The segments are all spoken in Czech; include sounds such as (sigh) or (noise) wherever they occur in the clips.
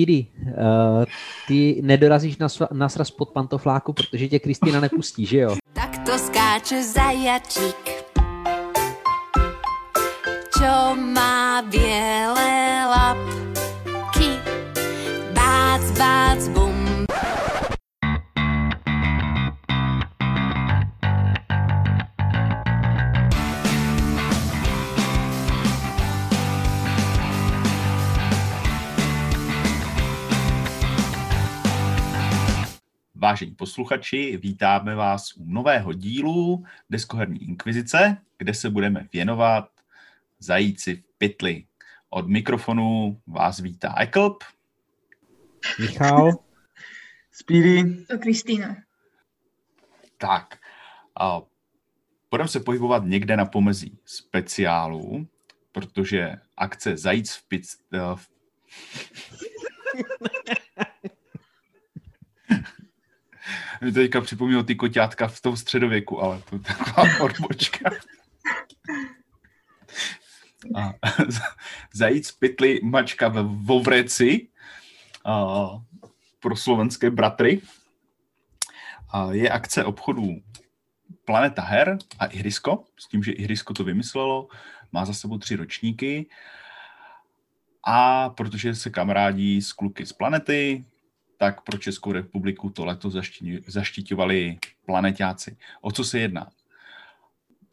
Speedy, uh, ty nedorazíš na, sva, na sraz pod pantofláku, protože tě Kristýna nepustí, že jo? Tak to skáče zajačík, čo má biele lapky. Bác, bác, bum. Vážení posluchači, vítáme vás u nového dílu Deskoherní inkvizice, kde se budeme věnovat zajíci v pytli. Od mikrofonu vás vítá Eklb. Michal, Speedy. To Kristýna. Tak, a budeme se pohybovat někde na pomezí speciálů, protože akce Zajíc v pic... eh, v- (laughs) (laughs) Mi to teďka připomnělo ty koťátka v tom středověku, ale to je taková (laughs) odbočka. A, (laughs) zajíc pytli, mačka ve Vovreci a, pro slovenské bratry. A je akce obchodů Planeta Her a Ihrisko, s tím, že Ihrisko to vymyslelo, má za sebou tři ročníky a protože se kamarádí s kluky z Planety, tak pro Českou republiku to zaští- zaštiťovali planetáci. O co se jedná?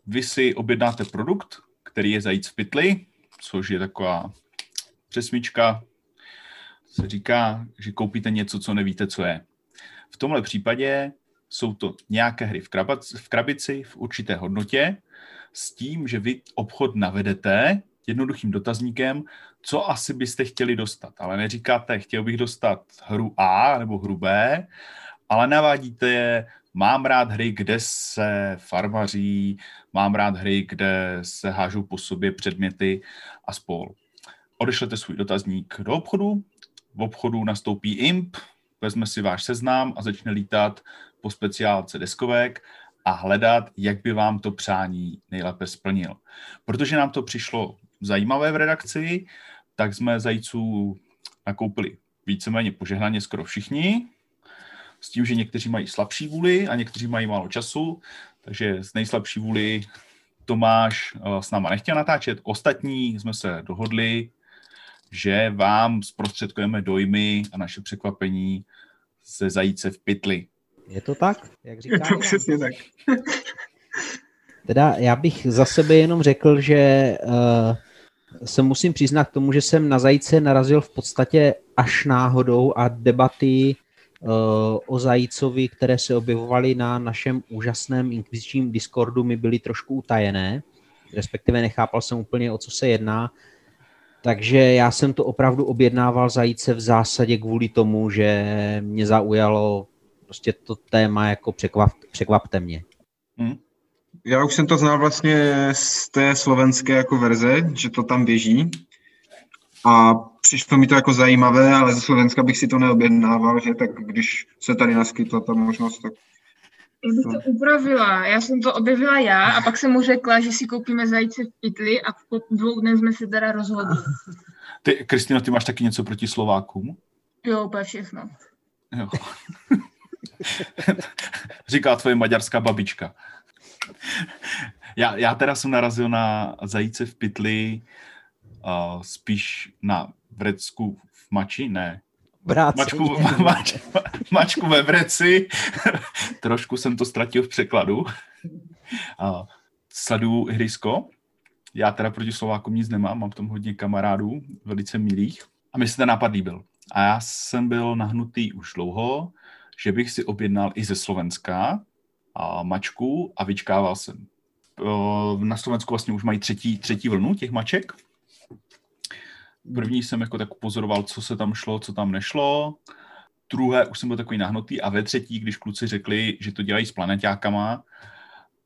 Vy si objednáte produkt, který je zajíc v pytli, což je taková přesmička, se říká, že koupíte něco, co nevíte, co je. V tomhle případě jsou to nějaké hry v, krabac, v krabici v určité hodnotě s tím, že vy obchod navedete jednoduchým dotazníkem, co asi byste chtěli dostat. Ale neříkáte, chtěl bych dostat hru A nebo hru B, ale navádíte je, mám rád hry, kde se farmaří, mám rád hry, kde se hážou po sobě předměty a spol. Odešlete svůj dotazník do obchodu, v obchodu nastoupí imp, vezme si váš seznam a začne lítat po speciálce deskovek a hledat, jak by vám to přání nejlépe splnil. Protože nám to přišlo zajímavé v redakci, tak jsme zajíců nakoupili víceméně požehnaně skoro všichni, s tím, že někteří mají slabší vůli a někteří mají málo času, takže z nejslabší vůli Tomáš eh, s náma nechtěl natáčet. Ostatní jsme se dohodli, že vám zprostředkujeme dojmy a naše překvapení ze zajíce v pytli. je to tak? Jak říká Je to přesně tak. Teda já bych za sebe jenom řekl, že uh, se musím přiznat k tomu, že jsem na zajíce narazil v podstatě až náhodou a debaty uh, o zajícovi, které se objevovaly na našem úžasném inkvizičním Discordu, mi byly trošku utajené, respektive nechápal jsem úplně, o co se jedná. Takže já jsem to opravdu objednával zajíce v zásadě kvůli tomu, že mě zaujalo prostě to téma jako překvap, překvapte mě. Hm? Já už jsem to znal vlastně z té slovenské jako verze, že to tam běží. A přišlo mi to jako zajímavé, ale ze Slovenska bych si to neobjednával, že tak když se tady naskytla ta možnost, tak Já bych to upravila. Já jsem to objevila já a pak jsem mu řekla, že si koupíme zajíce v pytli a po dvou dnech jsme se teda rozhodli. (laughs) Ty, Kristýno, ty máš taky něco proti Slovákům? Jo, úplně všechno. Jo. (laughs) Říká tvoje maďarská babička. (laughs) Já, já teda jsem narazil na zajíce v pytli uh, spíš na vrecku v mači, ne. Mačku, ma, (laughs) mač, mačku ve vreci. (laughs) Trošku jsem to ztratil v překladu. Uh, sleduju hrysko. Já teda proti Slovákům nic nemám, mám v tom hodně kamarádů, velice milých. A mi se ten nápad líbil. A já jsem byl nahnutý už dlouho, že bych si objednal i ze Slovenska a mačku a vyčkával jsem. O, Na Slovensku vlastně už mají třetí, třetí vlnu těch maček. První jsem jako tak pozoroval, co se tam šlo, co tam nešlo. Druhé už jsem byl takový nahnutý a ve třetí, když kluci řekli, že to dělají s planetákama,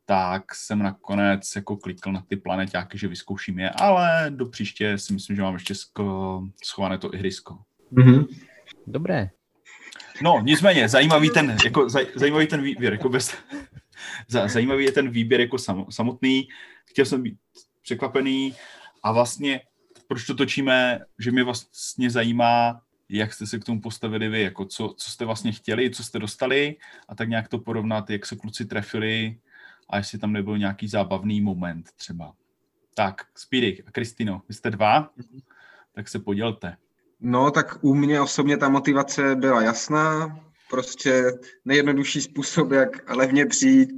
tak jsem nakonec jako klikl na ty planetáky, že vyzkouším je, ale do příště si myslím, že mám ještě schované to ihrisko. mm-hmm. Dobré. No, nicméně, zajímavý ten, jako, zaj, zajímavý ten výběr, jako bez, za, zajímavý je ten výběr jako sam, samotný. Chtěl jsem být překvapený a vlastně, proč to točíme, že mě vlastně zajímá, jak jste se k tomu postavili vy, jako co, co jste vlastně chtěli, co jste dostali a tak nějak to porovnat, jak se kluci trefili a jestli tam nebyl nějaký zábavný moment třeba. Tak, Speedy a Kristino, vy jste dva, tak se podělte. No, tak u mě osobně ta motivace byla jasná. Prostě nejjednodušší způsob, jak levně přijít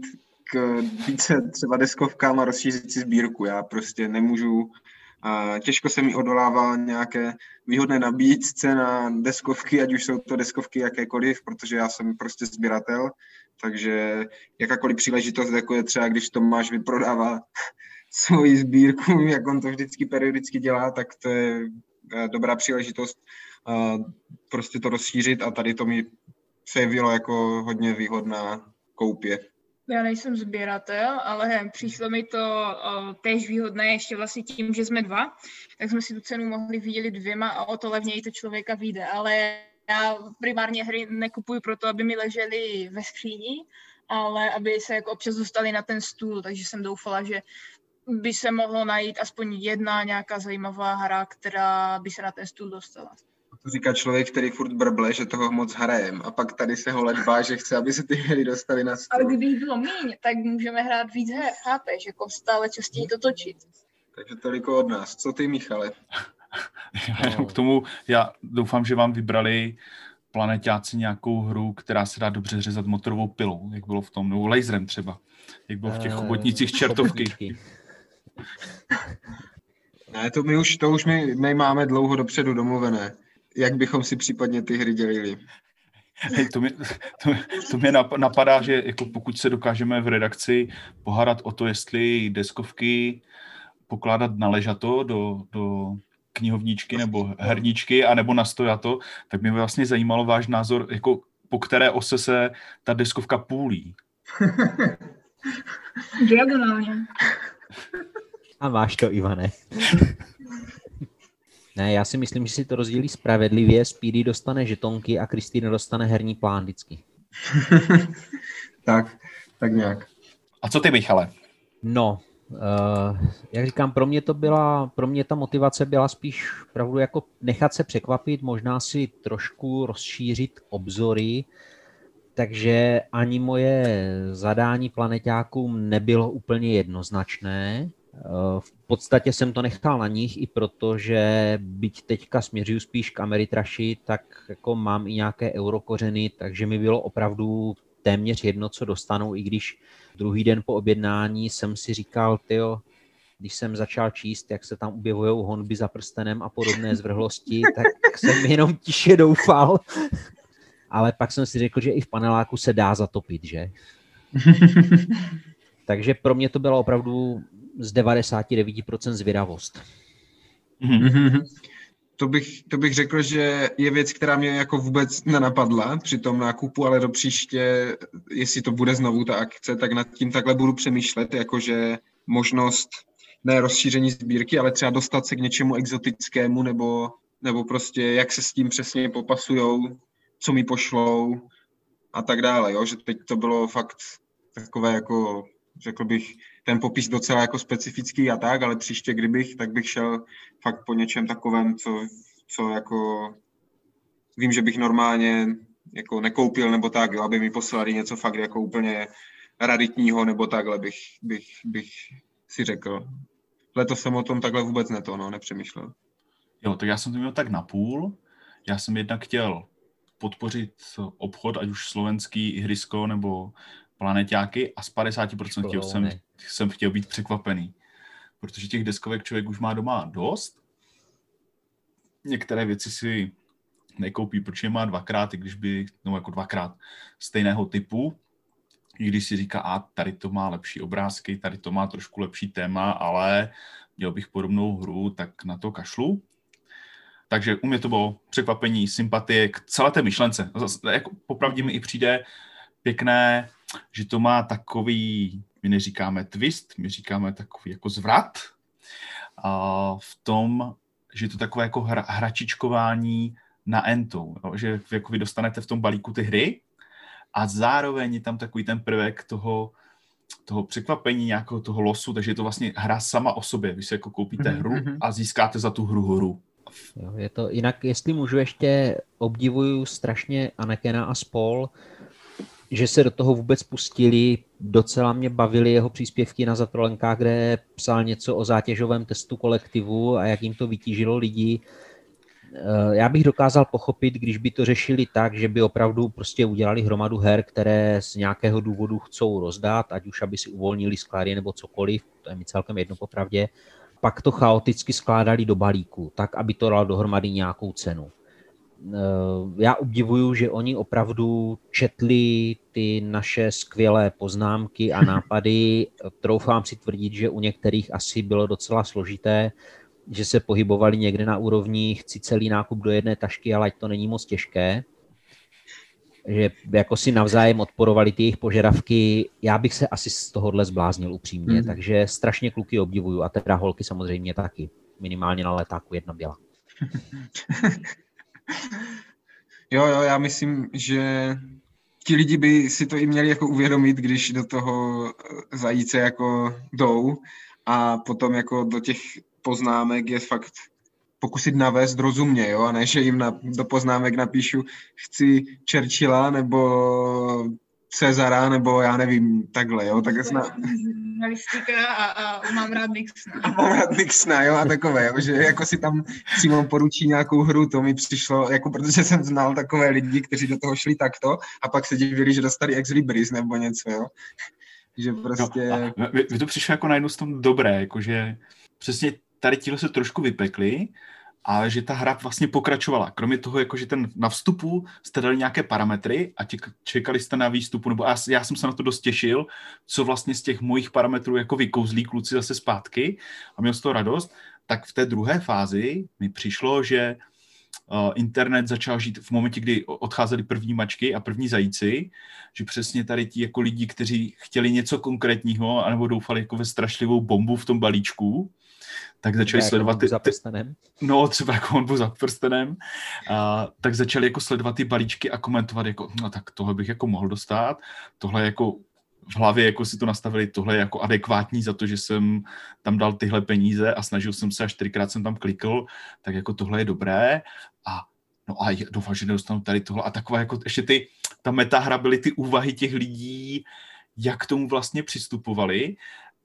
k více třeba deskovkám a rozšířit si sbírku. Já prostě nemůžu, a těžko se mi odolává nějaké výhodné nabídce na deskovky, ať už jsou to deskovky jakékoliv, protože já jsem prostě sběratel, takže jakákoliv příležitost, jako je třeba, když Tomáš vyprodává (laughs) svoji sbírku, jak on to vždycky periodicky dělá, tak to je dobrá příležitost uh, prostě to rozšířit a tady to mi se jevilo jako hodně výhodná koupě. Já nejsem sběratel, ale přišlo mi to uh, též výhodné ještě vlastně tím, že jsme dva, tak jsme si tu cenu mohli vydělit dvěma a o to levněji to člověka vyjde. Ale já primárně hry nekupuji proto, aby mi ležely ve skříni, ale aby se jako občas dostali na ten stůl, takže jsem doufala, že by se mohlo najít aspoň jedna nějaká zajímavá hra, která by se na ten stůl dostala. To říká člověk, který furt brble, že toho moc hrajem a pak tady se ho ledbá, že chce, aby se ty hry dostaly na stůl. Ale kdyby bylo míň, tak můžeme hrát víc her, chápeš, jako stále častěji to točit. Takže toliko od nás. Co ty, Michale? (laughs) K tomu já doufám, že vám vybrali planetáci nějakou hru, která se dá dobře řezat motorovou pilou, jak bylo v tom, nebo laserem třeba, jak bylo v těch chobotnicích čertovky. Ne, to my už, to už my, my máme dlouho dopředu domluvené. Jak bychom si případně ty hry dělili? Hej, to, mě, to, to mě napadá, že jako pokud se dokážeme v redakci pohádat o to, jestli deskovky pokládat na ležato do, do knihovníčky nebo herničky, anebo na stojato, tak mě vlastně zajímalo váš názor, jako po které ose se ta deskovka půlí. Diagonálně. A máš to, Ivane. (laughs) ne, já si myslím, že si to rozdělí spravedlivě. Speedy dostane žetonky a Kristýna dostane herní plán vždycky. (laughs) tak, tak nějak. A co ty, Michale? No, Uh, jak říkám, pro mě to byla, pro mě ta motivace byla spíš pravdu jako nechat se překvapit, možná si trošku rozšířit obzory, takže ani moje zadání planetákům nebylo úplně jednoznačné. Eh, v podstatě jsem to nechal na nich i proto, že byť teďka směřuju spíš k Ameritraši, tak jako mám i nějaké eurokořeny, takže mi bylo opravdu téměř jedno, co dostanou, i když druhý den po objednání jsem si říkal, tyjo, když jsem začal číst, jak se tam objevují honby za prstenem a podobné (laughs) zvrhlosti, tak jsem jenom tiše doufal. (laughs) Ale pak jsem si řekl, že i v paneláku se dá zatopit, že? (laughs) Takže pro mě to bylo opravdu z 99% zvědavost. Mm-hmm to bych, to bych řekl, že je věc, která mě jako vůbec nenapadla při tom nákupu, ale do příště, jestli to bude znovu ta akce, tak nad tím takhle budu přemýšlet, jakože možnost ne rozšíření sbírky, ale třeba dostat se k něčemu exotickému, nebo, nebo prostě jak se s tím přesně popasujou, co mi pošlou a tak dále, jo? že teď to bylo fakt takové jako, řekl bych, ten popis docela jako specifický a tak, ale příště kdybych, tak bych šel fakt po něčem takovém, co, co jako vím, že bych normálně jako nekoupil nebo tak, jo, aby mi poslali něco fakt jako úplně raditního nebo takhle bych, bych, bych si řekl. Letos jsem o tom takhle vůbec neto, no, nepřemýšlel. Jo, tak já jsem to měl tak napůl. Já jsem jednak chtěl podpořit obchod, ať už slovenský hrysko nebo planetáky a z 50% chtěl jsem, jsem chtěl být překvapený. Protože těch deskovek člověk už má doma dost. Některé věci si nekoupí, protože má dvakrát, i když by, no jako dvakrát stejného typu, i když si říká, a tady to má lepší obrázky, tady to má trošku lepší téma, ale měl bych podobnou hru, tak na to kašlu. Takže u mě to bylo překvapení, sympatie k celé té myšlence. Jako popravdě mi i přijde pěkné že to má takový, my neříkáme twist, my říkáme takový jako zvrat a v tom, že je to takové jako hra, hračičkování na entou, jo? že jako vy dostanete v tom balíku ty hry a zároveň je tam takový ten prvek toho, toho překvapení, nějakého toho losu, takže je to vlastně hra sama o sobě. Vy si jako koupíte mhm, hru mhm. a získáte za tu hru hru. Jo, je to, jinak, jestli můžu ještě, obdivuju strašně Anekena a spol, že se do toho vůbec pustili, docela mě bavily jeho příspěvky na Zatrolenkách, kde psal něco o zátěžovém testu kolektivu a jak jim to vytížilo lidi. Eh, já bych dokázal pochopit, když by to řešili tak, že by opravdu prostě udělali hromadu her, které z nějakého důvodu chcou rozdat, ať už aby si uvolnili sklady nebo cokoliv, to je mi celkem jedno popravdě, pak to chaoticky skládali do balíku, tak, aby to dalo dohromady nějakou cenu. Eh, já obdivuju, že oni opravdu četli ty naše skvělé poznámky a (laughs) nápady. Troufám si tvrdit, že u některých asi bylo docela složité, že se pohybovali někde na úrovni chci celý nákup do jedné tašky, ale ať to není moc těžké že jako si navzájem odporovali ty jejich požadavky. Já bych se asi z tohohle zbláznil upřímně, mm. takže strašně kluky obdivuju a teda holky samozřejmě taky. Minimálně na letáku jedna byla. (laughs) jo, jo, já myslím, že ti lidi by si to i měli jako uvědomit, když do toho zajíce jako jdou a potom jako do těch poznámek je fakt pokusit navést rozumně, jo, a ne, že jim na, do poznámek napíšu chci Churchilla nebo Cezara, nebo já nevím, takhle, jo, tak sna... Žurnalistika a, a mám rád Nixona. A mám rád Nixona, jo, a takové, jo, že jako si tam přímo poručí nějakou hru, to mi přišlo, jako protože jsem znal takové lidi, kteří do toho šli takto a pak se divili, že dostali ex libris nebo něco, jo. Že prostě... No, vy, vy to přišlo jako najednou z tom dobré, jakože přesně tady tíhle se trošku vypekli, ale že ta hra vlastně pokračovala. Kromě toho, jako že ten na vstupu jste dali nějaké parametry a čekali jste na výstupu, nebo já, já jsem se na to dost těšil, co vlastně z těch mojich parametrů jako vykouzlí kluci zase zpátky a měl z toho radost, tak v té druhé fázi mi přišlo, že uh, internet začal žít v momentě, kdy odcházely první mačky a první zajíci, že přesně tady ti jako lidi, kteří chtěli něco konkrétního, anebo doufali jako ve strašlivou bombu v tom balíčku, tak začali jako sledovat ty, za prstenem. No, třeba jako on byl za prstenem. A, tak začali jako sledovat ty balíčky a komentovat jako, no tak tohle bych jako mohl dostat, tohle jako v hlavě jako si to nastavili, tohle je jako adekvátní za to, že jsem tam dal tyhle peníze a snažil jsem se a čtyřikrát jsem tam klikl, tak jako tohle je dobré a no a doufám, že nedostanu tady tohle a takové jako ještě ty, ta metahra byly ty úvahy těch lidí, jak k tomu vlastně přistupovali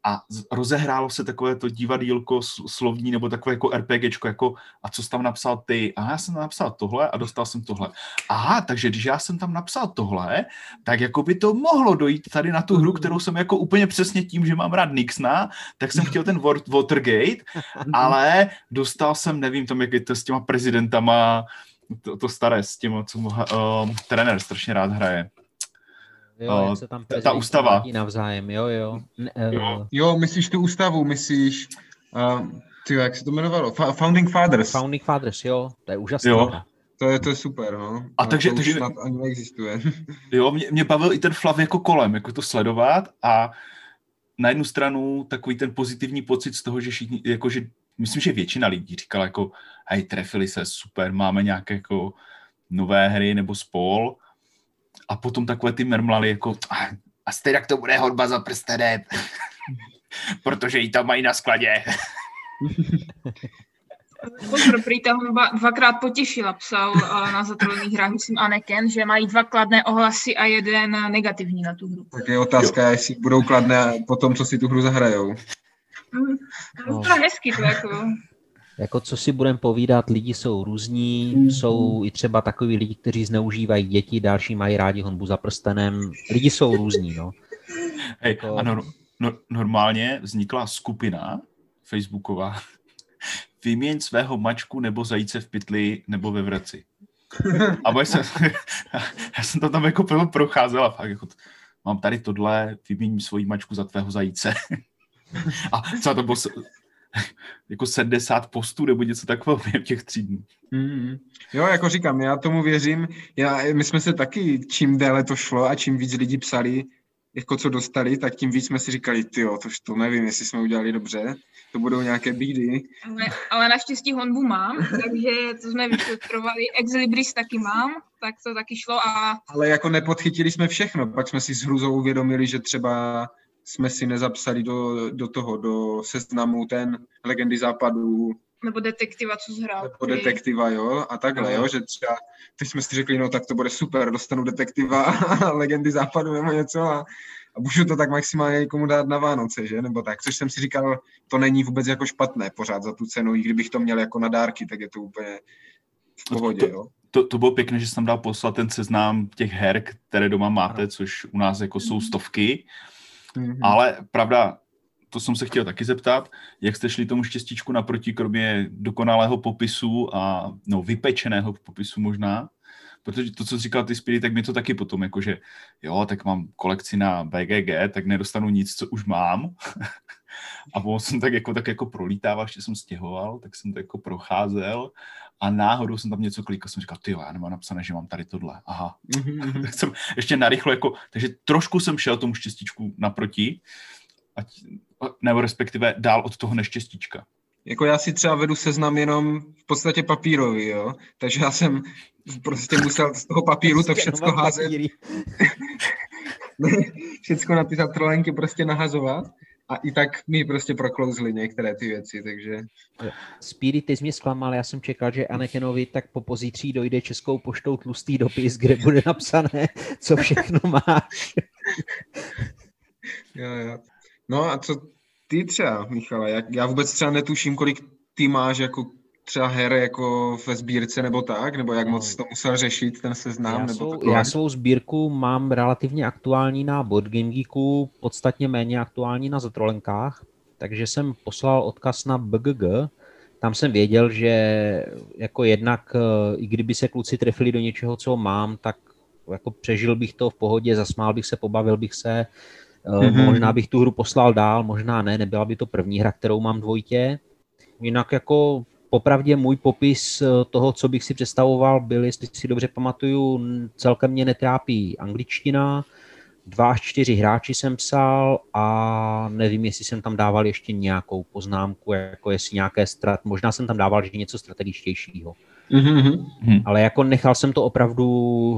a rozehrálo se takové to divadílko slovní nebo takové jako RPGčko, jako a co jsi tam napsal ty? A já jsem tam napsal tohle a dostal jsem tohle. Aha, takže když já jsem tam napsal tohle, tak jako by to mohlo dojít tady na tu hru, kterou jsem jako úplně přesně tím, že mám rád Nixna, tak jsem chtěl ten Watergate, (laughs) ale dostal jsem, nevím tam, jak je to s těma prezidentama, to, to staré, s tím, co uh, trenér strašně rád hraje. Jo, jak se tam ta ústava. Navzájem, jo, jo. Ne, jo. jo, myslíš tu ústavu, myslíš, uh, ty, jak se to jmenovalo? Founding Fathers. Founding Fathers, jo, to je úžasné. Jo. To je, to je super, no. A no, takže, to takže snad ani neexistuje. (laughs) Jo, mě, mě bavil i ten flav jako kolem, jako to sledovat a na jednu stranu takový ten pozitivní pocit z toho, že všichni, jako že myslím, že většina lidí říkala jako, hej, trefili se, super, máme nějaké jako nové hry nebo spol, a potom takové ty mermlaly jako a stejně to bude hodba za prstenem, (laughs) protože ji tam mají na skladě. (laughs) Pozor, prý ta hudba dvakrát potěšila, psal uh, na zatrolených hrách, myslím Aneken, že mají dva kladné ohlasy a jeden negativní na tu hru. Tak je otázka, jo. jestli budou kladné po tom, co si tu hru zahrajou. No. To je hezky to jako jako co si budeme povídat, lidi jsou různí, mm. jsou i třeba takový lidi, kteří zneužívají děti, další mají rádi honbu za prstenem, lidi jsou různí, no. (laughs) Hej, jako... a no, no, normálně vznikla skupina facebooková, (laughs) vyměň svého mačku nebo zajíce v pytli nebo ve vreci. (laughs) A jsem, já jsem to tam jako procházel a fakt jako, mám tady tohle, vyměním svoji mačku za tvého zajíce. A co to bylo (laughs) jako 70 postů nebo něco takového během těch tří dnů. Mm-hmm. Jo, jako říkám, já tomu věřím. Já, my jsme se taky, čím déle to šlo a čím víc lidí psali, jako co dostali, tak tím víc jsme si říkali, ty jo, to, to nevím, jestli jsme udělali dobře, to budou nějaké bídy. Ale, ale naštěstí honbu mám, takže to jsme vyšetrovali, Ex Libris taky mám, tak to taky šlo a... Ale jako nepodchytili jsme všechno, pak jsme si s hruzou uvědomili, že třeba jsme si nezapsali do, do toho, do seznamu ten legendy západu. Nebo detektiva, co zhrál. Nebo detektiva, jo, a takhle, jo, že třeba, teď jsme si řekli, no tak to bude super, dostanu detektiva a (laughs) legendy západu nebo něco a, a můžu to tak maximálně někomu dát na Vánoce, že, nebo tak, což jsem si říkal, to není vůbec jako špatné pořád za tu cenu, i kdybych to měl jako na dárky, tak je to úplně v pohodě, jo. To, to bylo pěkné, že jsem tam dal poslat ten seznám těch her, které doma máte, což u nás jako jsou stovky, Mhm. ale pravda, to jsem se chtěl taky zeptat, jak jste šli tomu štěstíčku naproti, kromě dokonalého popisu a no, vypečeného popisu možná, protože to, co říkal ty Spirit, tak mi to taky potom, jakože jo, tak mám kolekci na BGG, tak nedostanu nic, co už mám. (laughs) a potom jsem tak jako, tak jako prolítával, ještě jsem stěhoval, tak jsem to jako procházel a náhodou jsem tam něco klikal, jsem říkal, ty jo, já nemám napsané, že mám tady tohle. Aha, Mhm, mhm. (laughs) tak jsem ještě narychlo jako, takže trošku jsem šel tomu štěstíčku naproti, ať, nebo respektive dál od toho neštěstíčka. Jako já si třeba vedu seznam jenom v podstatě papírový, jo, takže já jsem prostě musel z toho papíru to všechno Skenovat házet, (laughs) všechno na ty zatrolenky prostě nahazovat a i tak mi prostě proklouzly některé ty věci, takže Spirit, ty jsi mě zklamal, já jsem čekal, že Anekenovi tak po pozítří dojde českou poštou tlustý dopis, kde bude napsané, co všechno máš. jo, jo. No a co ty třeba, Michala, jak, já vůbec třeba netuším, kolik ty máš jako třeba her jako ve sbírce nebo tak, nebo jak moc to musel řešit ten seznam, Já, nebo svou, já svou sbírku mám relativně aktuální na Board Game Geeku, podstatně méně aktuální na Zatrolenkách, takže jsem poslal odkaz na BGG, tam jsem věděl, že jako jednak, eh, i kdyby se kluci trefili do něčeho, co mám, tak jako přežil bych to v pohodě, zasmál bych se, pobavil bych se, mm-hmm. Mhm. možná bych tu hru poslal dál, možná ne, nebyla by to první hra, kterou mám dvojitě. Jinak jako popravdě můj popis eh, toho, co bych si představoval, byl, jestli si dobře pamatuju, celkem mě netrápí angličtina, dva až čtyři hráči jsem psal a nevím, jestli jsem tam dával ještě nějakou poznámku, jako jestli nějaké strat, možná jsem tam dával že něco strategičtějšího. Mhm, mhm. Ale jako nechal jsem to opravdu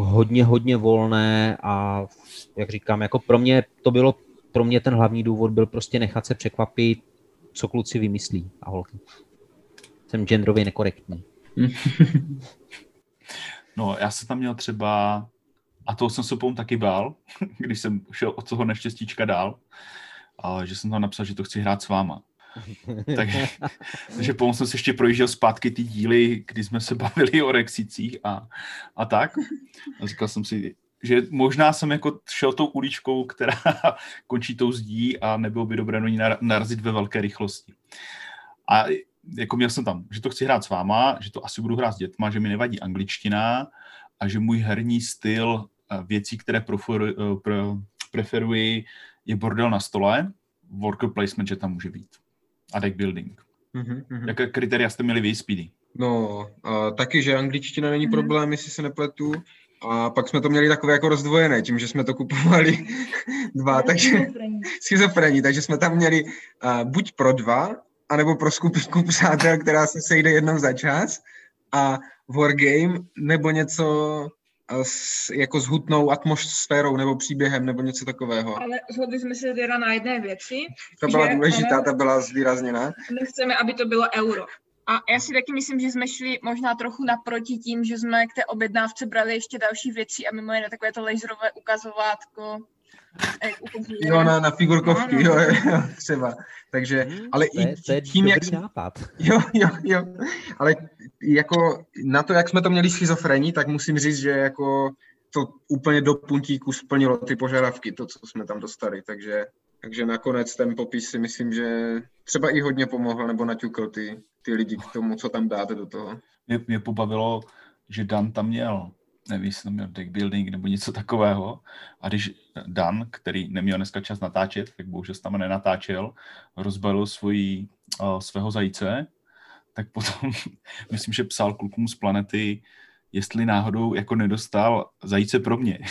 hodně, hodně volné a jak říkám, jako pro mě to bylo, pro mě ten hlavní důvod byl prostě nechat se překvapit, co kluci vymyslí a holky. Jsem genderově nekorektní. (laughs) No, já jsem tam měl třeba, a toho jsem se potom taky bál, (laughs) když jsem šel od toho neštěstíčka dál, a že jsem tam napsal, že to chci hrát s váma. (laughs) tak, takže potom jsem se ještě projížděl zpátky ty díly, kdy jsme se bavili o Rexicích a, a tak. A říkal jsem si, že možná jsem jako šel tou uličkou, která končí tou zdí a nebylo by dobré do ní nar- narazit ve velké rychlosti. A jako měl jsem tam, že to chci hrát s váma, že to asi budu hrát s dětma, že mi nevadí angličtina a že můj herní styl eh, věcí, které preferuji, eh, pre, preferuji, je bordel na stole, worker placement, že tam může být. A deck building. Mhm, mhm. Jaké kritéria jste měli vy, Speedy? No, a taky, že angličtina není Mhm. problém, jestli se nepletu. A pak jsme to měli takové jako rozdvojené, tím, že jsme to kupovali (laughs) dva, takže (laughs) schizofrení, takže jsme tam měli uh, buď pro dva, anebo pro skupinku (laughs) přátel, která se sejde jednou za čas a wargame, nebo něco uh, s, jako s hutnou atmosférou nebo příběhem, nebo něco takového. Ale shodli jsme se teda na jedné věci, To byla že- důležitá, ta byla zvýrazněná. nechceme, aby to bylo euro. A já si taky myslím, že jsme šli možná trochu naproti tím, že jsme k té objednávce brali ještě další věci a mimo jiné takové to laserové ukazovátko. Jo, na, na figurkovky, No, jo, no. jo, třeba. Takže, Hmm, ale to je, i to je tím, jak nápad. Jo, jo, jo. Ale jako na to, jak jsme to měli schizofrení, tak musím říct, že jako to úplně do puntíku splnilo ty požadavky, to, co jsme tam dostali. Takže, takže nakonec ten popis si myslím, že třeba i hodně pomohl nebo naťukl ty, ty lidi k tomu, co tam dáte do toho. Mě, mě pobavilo, že Dan tam měl, nevím, jestli tam měl deck building nebo něco takového. A když Dan, který neměl dneska čas natáčet, tak bohužel tam nenatáčel, rozbalil svojí, uh, svého zajíce, tak potom, (laughs) myslím, že psal klukům z planety, jestli náhodou jako nedostal zajíce pro mě. (laughs)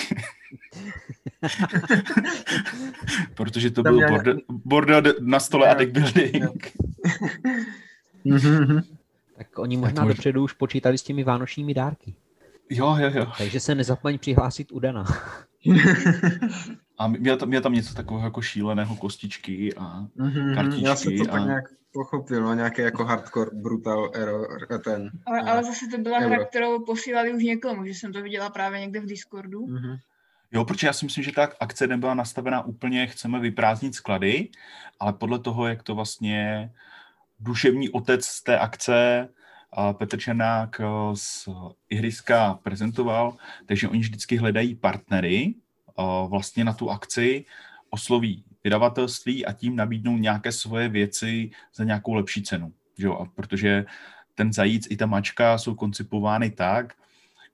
Protože to Tam byl bordel, bordel na stole a Jo. deck building. Tak oni možná to možná- dopředu už počítali s těmi vánočními dárky. Jo, jo, jo. Takže se nezapomeň přihlásit u Dana. A měl tam, měl tam něco takového jako šíleného kostičky a Mhm, kartičky. Já jsem to a... tak nějak pochopil, no, nějaký jako hardcore brutal error, ten. Ale, ale zase to byla Euro. hra, kterou posílali už někomu, že jsem to viděla právě někde v Discordu. Mhm. Jo, protože já si myslím, že ta akce nebyla nastavená úplně, chceme vyprázdnit sklady, ale podle toho, jak to vlastně duševní otec z té akce Petr Černák eh, z Ihriska prezentoval, takže oni vždycky hledají partnery eh, vlastně na tu akci, osloví vydavatelství a tím nabídnou nějaké svoje věci za nějakou lepší cenu. Jo? A protože ten zajíc i ta mačka jsou koncipovány tak,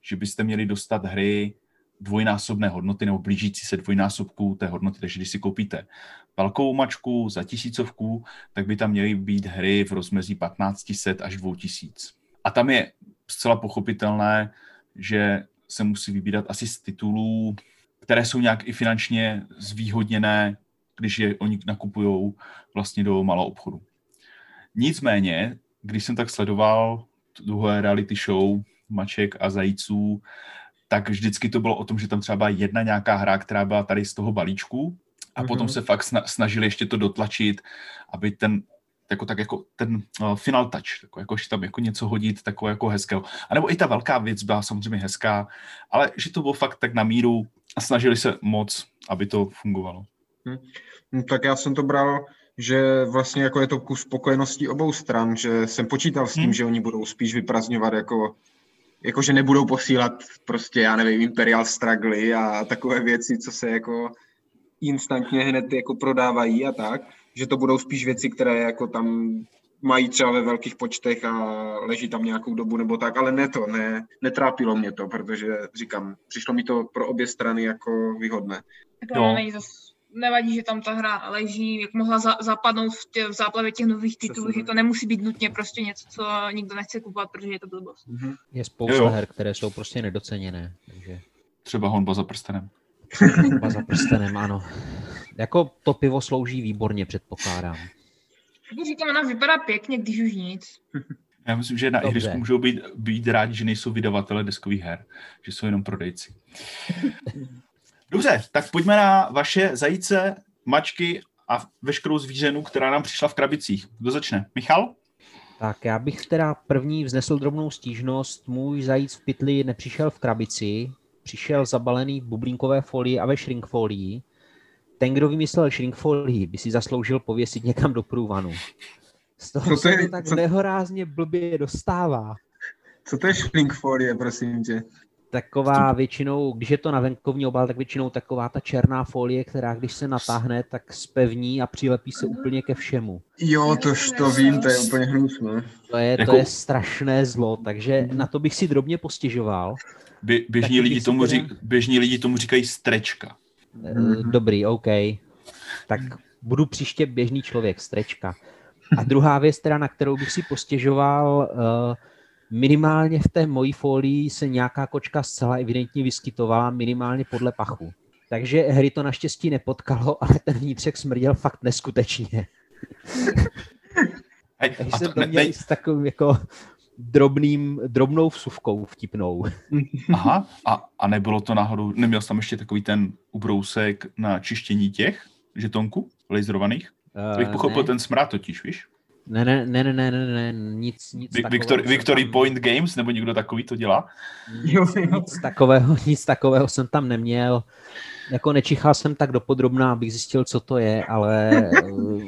že byste měli dostat hry dvojnásobné hodnoty nebo blížící se dvojnásobku té hodnoty. Takže když si koupíte velkou mačku za tisícovku, tak by tam měly být hry v rozmezí 1500 až 2000. A tam je zcela pochopitelné, že se musí vybírat asi z titulů, které jsou nějak i finančně zvýhodněné, když je oni nakupují vlastně do malou obchodu. Nicméně, když jsem tak sledoval druhé reality show Maček a Zajíců, tak vždycky to bylo o tom, že tam třeba byla jedna nějaká hra, která byla tady z toho balíčku a mm-hmm. potom se fakt sna- snažili ještě to dotlačit, aby ten jako, tak jako ten uh, final touch, jako, jako, že tam jako něco hodit, takové jako hezkého. A nebo i ta velká věc byla samozřejmě hezká, ale že to bylo fakt tak na míru a snažili se moc, aby to fungovalo. No, tak já jsem to bral, že vlastně jako je to kus spokojeností obou stran, že jsem počítal s tím, Hmm. že oni budou spíš vyprazňovat jako, jako že nebudou posílat prostě, já nevím, Imperial Struggly a takové věci, co se jako instantně hned jako prodávají a tak, že to budou spíš věci, které jako tam mají třeba ve velkých počtech a leží tam nějakou dobu nebo tak, ale ne to, ne, netrápilo mě to, protože říkám, přišlo mi to pro obě strany jako výhodné. To Jo. není zas, nevadí, že tam ta hra leží, jak mohla za, zapadnout v, tě, v záplavě těch nových titulů, že to nemusí být nutně prostě něco, co nikdo nechce kupovat, protože je to blbost. Je spousta Jo, jo. her, které jsou prostě nedoceněné. Takže Třeba honba za prstenem. Oba za prstenem, ano. Jako to pivo slouží výborně, předpokládám. Jako říkám, ona vypadá pěkně, když už nic. Já myslím, že na Dobře. Ihrisku můžou být, být rádi, že nejsou vydavatele deskových her, že jsou jenom prodejci. Dobře, tak pojďme na vaše zajíce, mačky a veškerou zvířenu, která nám přišla v krabicích. Kdo začne? Michal? Tak já bych teda první vznesl drobnou stížnost. Můj zajíc v pytli nepřišel v krabici, přišel zabalený v bublínkové folii a ve shrink folii. Ten, kdo vymyslel shrink folii, by si zasloužil pověsit někam do průvanu. Z toho Co to se je- to tak co- nehorázně blbě dostává. Co to je shrink folie, prosím tě? Taková většinou, když je to na venkovní obal, tak většinou taková ta černá folie, která když se natáhne, tak spevní a přilepí se úplně ke všemu. Jo, tož to vím, to je úplně hnusné. To je, Jako- to je strašné zlo, takže na to bych si drobně postěžoval. Bě, běžní, lidi tomu ří, běžní lidi tomu říkají strečka. Eh. Dobrý, OK. Tak budu příště běžný člověk, strečka. A druhá věc, teda, na kterou bych si postěžoval, eh, minimálně v té mojí folii se nějaká kočka zcela evidentně vyskytovala, minimálně podle pachu. Takže hry to naštěstí nepotkalo, ale ten vnitřek smrděl fakt neskutečně. Hej, (laughs) Takže a jsem to, ne, měl ne, s takovým jako drobným, drobnou vsuvkou vtipnou. (laughs) aha, a, a nebylo to náhodou, neměl jsi tam ještě takový ten ubrousek na čištění těch žetonků laserovaných? To bych Eh, pochopil ne, ten smrad totiž, víš? ne, ne, ne, ne, ne, ne, ne, nic, nic Vi- takového Victory, jsem Victory tam- Point Games, nebo někdo takový to dělá? Jo. nic takového, (laughs) nic takového jsem tam neměl. Jako nečichal jsem tak dopodrobná, abych zjistil, co to je, ale eh,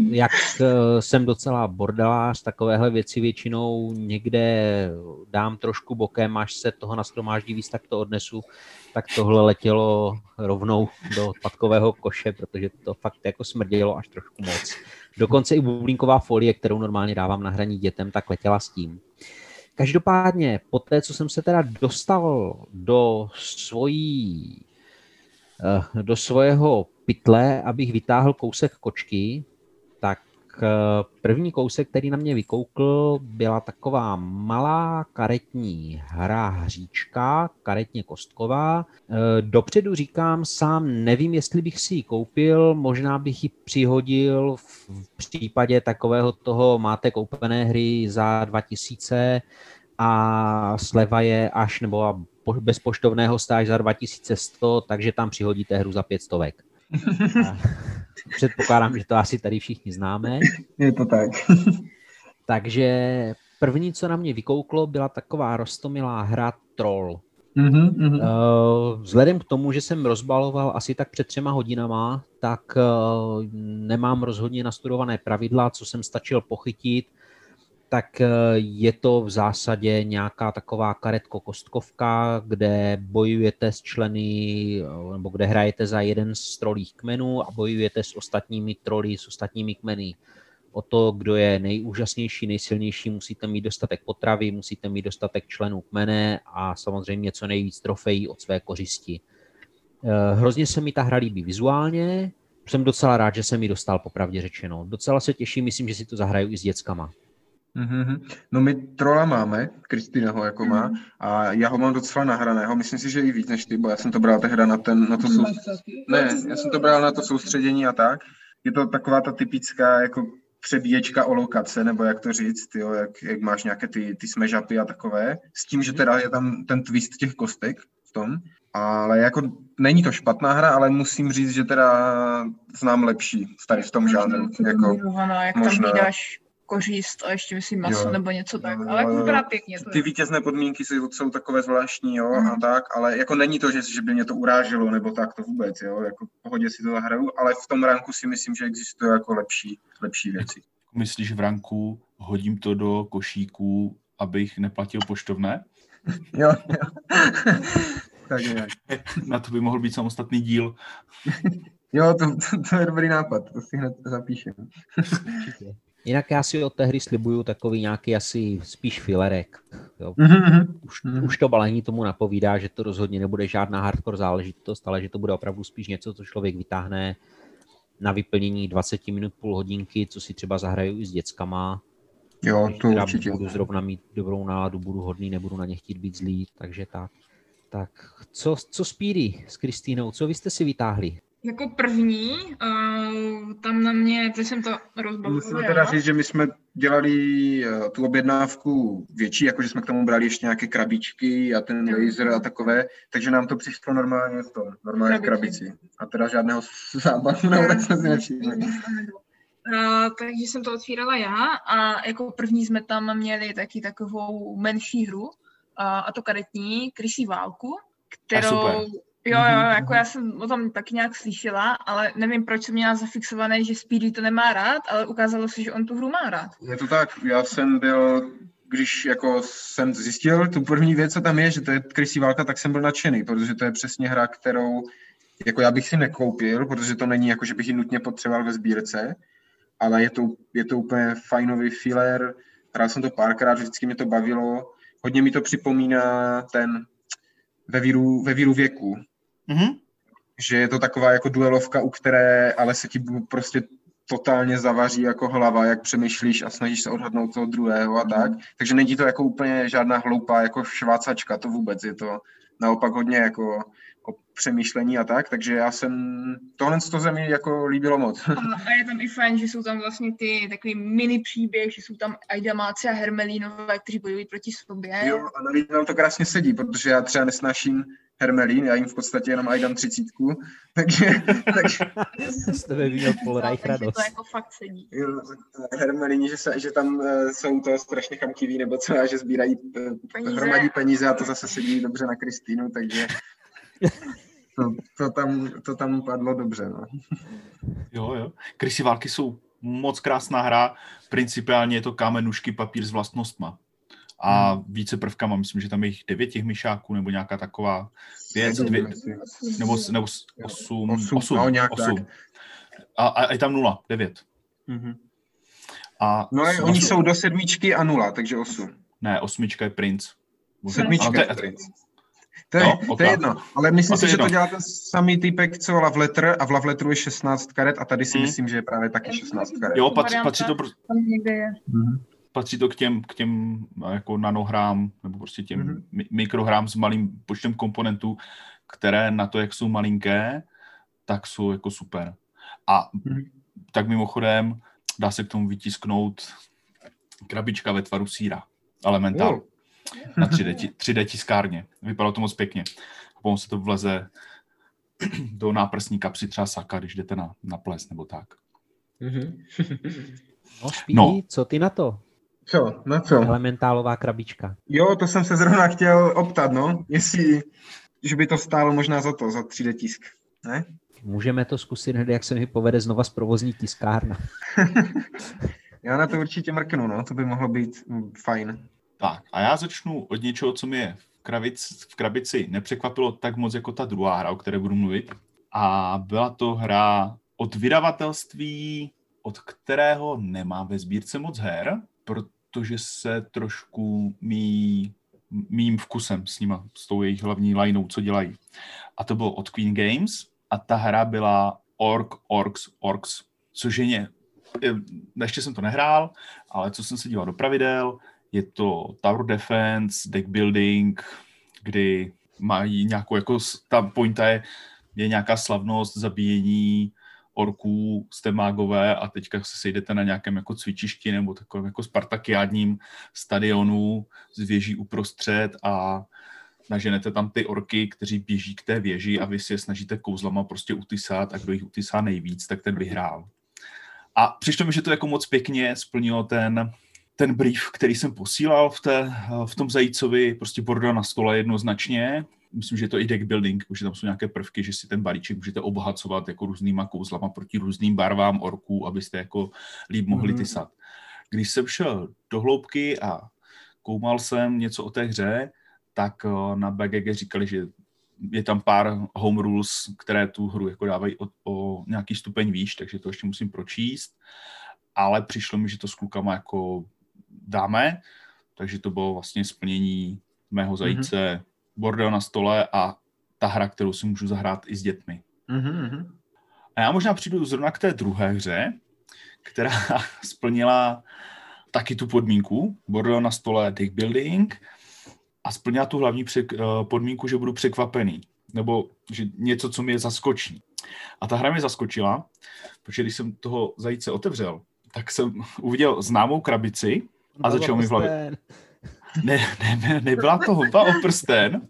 jak eh, jsem docela bordelář, takovéhle věci většinou někde dám trošku bokem, až se toho nashromáždí víc, tak to odnesu, tak tohle letělo rovnou do odpadkového koše, protože to fakt jako smrdělo až trošku moc. Dokonce i bublínková folie, kterou normálně dávám na hraní dětem, tak letěla s tím. Každopádně, po té, co jsem se teda dostal do svojí do svého pytle, abych vytáhl kousek kočky, tak eh, první kousek, který na mě vykoukl, byla taková malá karetní hra hříčka, karetně kostková. Eh, Dopředu říkám sám, nevím, jestli bych si ji koupil, možná bych ji přihodil v případě takového toho, máte koupené hry za 2000 a sleva je až, nebo bez poštovného stáž za 2100, takže tam přihodíte hru za 500. (laughs) A Předpokládám, že to asi tady všichni známe. Je to tak. (laughs) Takže první, co na mě vykouklo, byla taková rostomilá hra Troll. Mhm, mhm. Eh, Vzhledem k tomu, že jsem rozbaloval asi tak před třema hodinama, tak eh, nemám rozhodně nastudované pravidla, co jsem stačil pochytit, tak eh, je to v zásadě nějaká taková karetko-kostkovka, kde bojujete s členy, eh, nebo kde hrajete za jeden z trolích kmenů a bojujete s ostatními troly, s ostatními kmeny. O to, kdo je nejúžasnější, nejsilnější, musíte mít dostatek potravy, musíte mít dostatek členů kmene a samozřejmě co nejvíc trofejí od své kořisti. Eh, Hrozně se mi ta hra líbí vizuálně, jsem docela rád, že jsem ji dostal, popravdě řečeno. Docela se těším, myslím, že si to zahraju i s dětskama. Mhm. No my trola máme, Kristýna ho jako má, a já ho mám docela nahraného, myslím si, že i víc než ty, bo já jsem to bral tehda na, ten, na to soustředění. Ne, já jsem to bral na to soustředění a tak. Je to taková ta typická jako přebíječka o lokace, nebo jak to říct, jo, jak, jak máš nějaké ty, ty smežapy a takové, s tím, že teda je tam ten twist těch kostek v tom, ale jako není to špatná hra, ale musím říct, že teda znám lepší tady v tom žánru. Jako, jak možná. tam vydáš kořist a ještě myslím maso Jo. nebo něco tak. Jo, Ale jako vypadá pěkně. To ty je. vítězné podmínky jsou, jsou takové zvláštní, jo, a Mhm. tak, ale jako není to, že, že by mě to uráželo, nebo tak, to vůbec, jo, jako v pohodě si to zahraju, ale v tom ranku si myslím, že existují jako lepší, lepší věci. Myslíš v ranku, hodím to do košíku, abych neplatil poštovné? (laughs) Jo, jo. (laughs) tak nějak. (laughs) Na to by mohl být samostatný díl. Jo, to, to, to, je dobrý nápad, to si hned zapíšem. Jinak já si od té hry slibuju takový nějaký asi spíš filerek. Jo. Mhm, Už, Mhm. už to balení tomu napovídá, že to rozhodně nebude žádná hardcore záležitost, ale že to bude opravdu spíš něco, co člověk vytáhne na vyplnění 20 minut, půl hodinky, co si třeba zahraju i s dětskama. Jo, to teda určitě. budu zrovna mít dobrou náladu, budu hodný, nebudu na ně chtít být zlý, takže tak. Tak, co, co Speedy s Kristýnou, co vy jste si vytáhli? Jako první, uh, tam na mě, teď jsem to rozbavila. Musím teda říct, že my jsme dělali eh, tu objednávku větší, jakože jsme k tomu brali ještě nějaké krabičky a ten Jo. laser a takové, takže nám to přišlo normálně v tom, normálně v Krabici. krabici. A teda žádného zábavu nebo tak jsme si. Uh, takže jsem to otvírala já a jako první jsme tam měli taky takovou menší hru, uh, a to karetní, Krysí válku, kterou... Jo, jo, Mhm, jako já jsem o tom taky nějak slyšela, ale nevím, proč jsem měla zafixované, že Speedy to nemá rád, ale ukázalo se, že on tu hru má rád. Je to tak, já jsem byl, když jako jsem zjistil tu první věc, co tam je, že to je krysí válka, tak jsem byl nadšený, protože to je přesně hra, kterou jako já bych si nekoupil, protože to není jako, že bych ji nutně potřeboval ve sbírce, ale je to, je to úplně fajnový filler, hrál jsem to párkrát, vždycky mě to bavilo, hodně mi to připomíná ten ve víru, ve víru věku, Mhm. že je to taková jako duelovka, u které ale se ti prostě totálně zavaří jako hlava, jak přemýšlíš a snažíš se odhadnout toho druhého a tak. Takže není to jako úplně žádná hloupá jako švácačka, to vůbec je to naopak hodně jako o přemýšlení a tak, takže já jsem, tohle to se mi jako líbilo moc. A, a je tam i fajn, že jsou tam vlastně ty takový mini příběh, že jsou tam Aidamáci a Hermelínové, kteří bojují proti sobě. Jo, a navíc nám to krásně sedí, protože já třeba nesnáším Hermelín, já jim v podstatě jenom ajdám třicítku, (laughs) takže, takže Z tebe by měl Paul Reich takže radost. to jako fakt sedí. Jo, Hermelíni, že, se, že tam uh, jsou to strašně chamtiví, nebo co, a že sbírají uh, Peníze. hromadí peníze a to zase sedí dobře na Kristýnu, takže to, to, tam, to tam padlo dobře. No. Jo, jo. Krysy války jsou moc krásná hra. Principiálně je to kámenušky papír s vlastnostma. A více prvkama, myslím, že tam je jich devět těch myšáků, nebo nějaká taková věc, Sedm dvě, nebo, nebo osm, Osm, osm, no, nějak osm. tak. A, a, je tam nula, devět. A No s- oni osm- jsou do sedmičky a nula, takže osm. Ne, osmička je princ. Sedmička je to je- princ. To je, Jo, to ok. je jedno, ale myslím A to si, je že to dělá ten samý typek, co Love Letter a v Love Letteru je 16 karet a tady si Hmm. myslím, že je právě taky 16 karet. Jo, patří, patří, to, pr- Tam někde je. Mhm. Patří to k těm, k těm jako nanohrám, nebo prostě těm Mhm. mm-hmm. mikrohrám s malým počtem komponentů, které na to, jak jsou malinké, tak jsou jako super. A Mhm. tak mimochodem dá se k tomu vytisknout krabička ve tvaru síra. Elementál. Jo. Na 3D, ti- 3D tiskárně. Vypadalo to moc pěkně. A potom se to vleze (clears throat) do náprsní kapsy třeba saka, když jdete na, na ples nebo tak. Mm-hmm. (laughs) no, Speedy, No. co ty na to? Co? Na co? Elementálová krabička. Jo, to jsem se zrovna chtěl optat, no. Jestli, že by to stálo možná za to, za 3D tisk. Ne? Můžeme to zkusit hned, jak se mi povede znova z provozní tiskárna. (laughs) Já na to určitě mrknu, no. To by mohlo být mm, fajn. Tak a já začnu od něčeho, co mě v krabici, v krabici nepřekvapilo tak moc jako ta druhá hra, o které budu mluvit. A byla to hra od vydavatelství, od kterého nemám ve sbírce moc her, protože se trošku mý, mým vkusem s nima, s tou jejich hlavní lineou, co dělají. A to bylo od Queen Games a ta hra byla Orc, Orcs, Orcs, což je ještě jsem to nehrál, ale co jsem se díval do pravidel, je to Tower Defense, deck building, kdy mají nějakou, jako ta pointa je, je nějaká slavnost zabíjení orků té mágové a teďka se sejdete na nějakém jako cvičišti nebo takovém jako spartakiádním stadionu s věží uprostřed a naženete tam ty orky, kteří běží k té věži a vy si je snažíte kouzlama prostě utysat a kdo jich utysá nejvíc, tak ten vyhrál. A přišlo mi, že to jako moc pěkně splnilo ten, ten brief, který jsem posílal v, té, v tom zajícovi, prostě borda na stole jednoznačně. Myslím, že je to i deck building, že tam jsou nějaké prvky, že si ten balíček můžete obohacovat jako různýma kouzlama proti různým barvám orků, abyste jako líp mohli Mhm. tysat. Když jsem šel do hloubky a koumal jsem něco o té hře, tak eh, na BGG říkali, že je tam pár home rules, které tu hru jako dávají o, o nějaký stupeň výš, takže to ještě musím pročíst. Ale přišlo mi, že to s klukama jako dáme, takže to bylo vlastně splnění mého zajíce mm-hmm. Bordel na stole a ta hra, kterou si můžu zahrát i s dětmi. Mhm, A já možná přijdu zrovna k té druhé hře, která (laughs) splnila taky tu podmínku, bordel na stole deck building a splnila tu hlavní přek, eh, podmínku, že budu překvapený, nebo že něco, co mě zaskočí. A ta hra mě zaskočila, protože když jsem toho zajíce otevřel, tak jsem (laughs) uviděl známou krabici a začal mi v hlavě. Ne, ne, ne, nebyla to houba o prsten,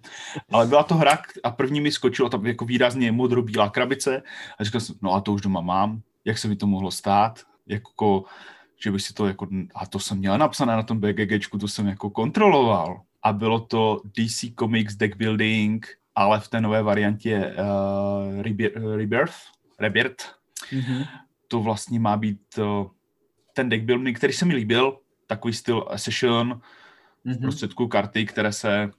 ale byla to hra a první mi skočilo tam jako výrazně modrobílá krabice a říkal jsem, no a to už doma mám, jak se mi to mohlo stát, jako, že bych si to jako, a to jsem měl napsané na tom BGGčku, to jsem jako kontroloval. A bylo to DC Comics Deck Building, ale v té nové variantě uh, Rebir- Rebirth, Rebirth, Mhm. to vlastně má být uh, ten deck building, který se mi líbil, takový styl session, v mhm. prostředku karty, které se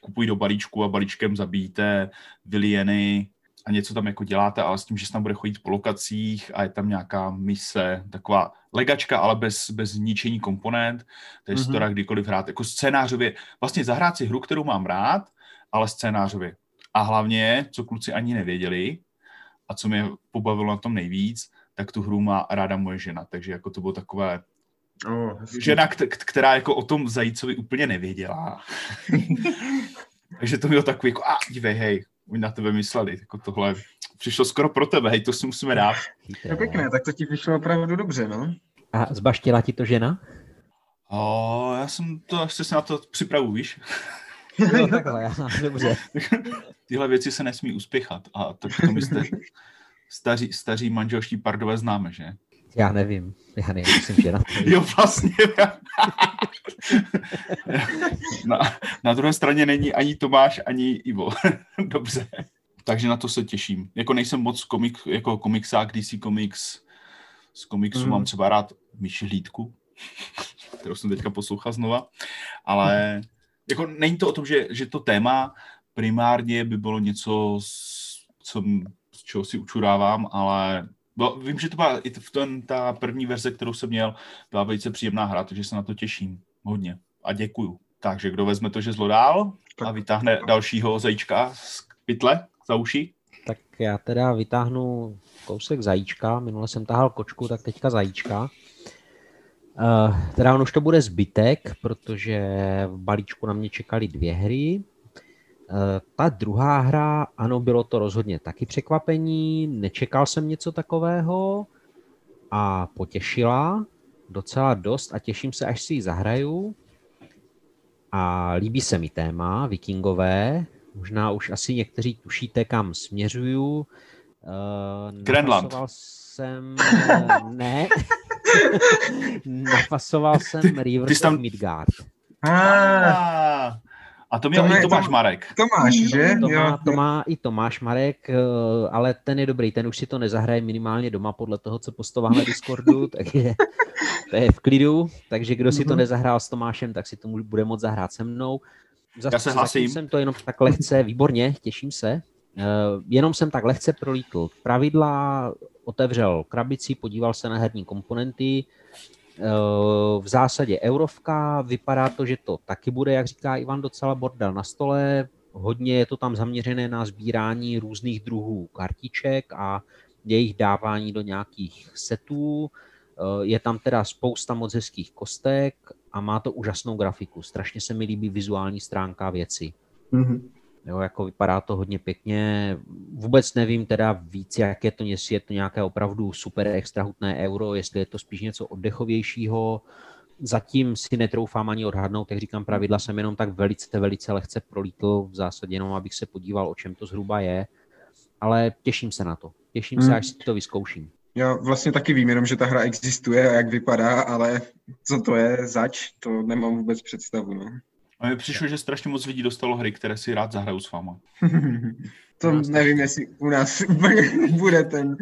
kupují do balíčku a balíčkem zabijíte vilieny a něco tam jako děláte, ale s tím, že se tam bude chodit po lokacích a je tam nějaká mise, taková legačka, ale bez, bez ničení komponent, takže mm-hmm. Mhm. to dá kdykoliv hrát. Jako scénářově, vlastně zahrát si hru, kterou mám rád, ale scénářově. A hlavně, co kluci ani nevěděli a co mě pobavilo na tom nejvíc, tak tu hru má ráda moje žena, takže jako to bylo takové Oh, žena, kt- kt- která jako o tom zajícovi úplně nevěděla. (laughs) Takže to bylo takový, jako, a dívej, hej, oni na tebe mysleli, jako tohle přišlo skoro pro tebe, hej, to si musíme dát. To je pěkné, tak to ti vyšlo opravdu dobře, no. A zbaštila ti to žena? O, já jsem to, ještě se na to připravu, víš. (laughs) Jo, takhle, já, dobře. (laughs) Tyhle věci se nesmí uspěchat a to, to my jste staří, staří manželští pardové známe, že? Já nevím, já nevím, jsem žena. (laughs) Jo, vlastně. (laughs) na, na druhé straně není ani Tomáš, ani Ivo. (laughs) Dobře. Takže na to se těším. Jako nejsem moc komik, jako komiksák DC Comics. Z komiksu mm. mám třeba rád Myši hlídku, kterou jsem teďka poslouchal znova. Ale jako není to o tom, že, že to téma primárně by bylo něco, z, co, z čeho si učurávám, ale No, vím, že to byla i v ten, ta první verze, kterou jsem měl, byla velice příjemná hra, takže se na to těším hodně a děkuju. Takže kdo vezme to žezlo dál a vytáhne dalšího zajíčka z pytle za uši? Tak já teda vytáhnu kousek zajíčka, minule jsem tahal kočku, tak teďka zajíčka. Uh, teda on už to bude zbytek, protože v balíčku na mě čekaly dvě hry. Uh, ta druhá hra, ano, bylo to rozhodně taky překvapení, nečekal jsem něco takového a potěšila docela dost a těším se, až si ji zahraju. A líbí se mi téma vikingové, Možná už asi někteří tušíte, kam směřuju. Uh, Grenland. jsem... ne. (laughs) nafasoval jsem Rivers ty jsi tam- of Midgard. Ah, A to měl To i má- Tomáš to- Marek. Tomáš, že? To má, Jo, to má i Tomáš Marek, eh, ale ten je dobrý, ten už si to nezahraje minimálně doma podle toho, co postoval na Discordu, (laughs) takže to je v klidu, takže kdo si to Mhm. nezahrál s Tomášem, tak si to bude moct zahrát se mnou. Zas, Já se zatím hlásím. jsem to jenom tak lehce, výborně, těším se. Eh, Jenom jsem tak lehce prolítl pravidla, otevřel krabici, podíval se na herní komponenty, v zásadě eurovka, vypadá to, že to taky bude, jak říká Ivan, docela bordel na stole, hodně je to tam zaměřené na sbírání různých druhů kartiček a jejich dávání do nějakých setů. Eh, Je tam teda spousta moc hezkých kostek a má to úžasnou grafiku. Strašně se mi líbí vizuální stránka věci. Mhm. Jo, jako vypadá to hodně pěkně. Vůbec nevím teda víc, jak je to, jestli je to nějaké opravdu super extra hutné euro, jestli je to spíš něco oddechovějšího. Zatím si netroufám ani odhadnout, jak říkám, pravidla jsem jenom tak velice, velice lehce prolítl, v zásadě jenom abych se podíval, o čem to zhruba je. Ale těším se na to. Těším se, Hmm. až si to vyzkouším. Já vlastně taky vím jenom, že ta hra existuje a jak vypadá, ale co to je zač, to nemám vůbec představu. No. A mi přišlo, že strašně moc lidí dostalo hry, které si rád zahraju s váma. (laughs) to nás nevím, taky. jestli u nás úplně (laughs) bude ten...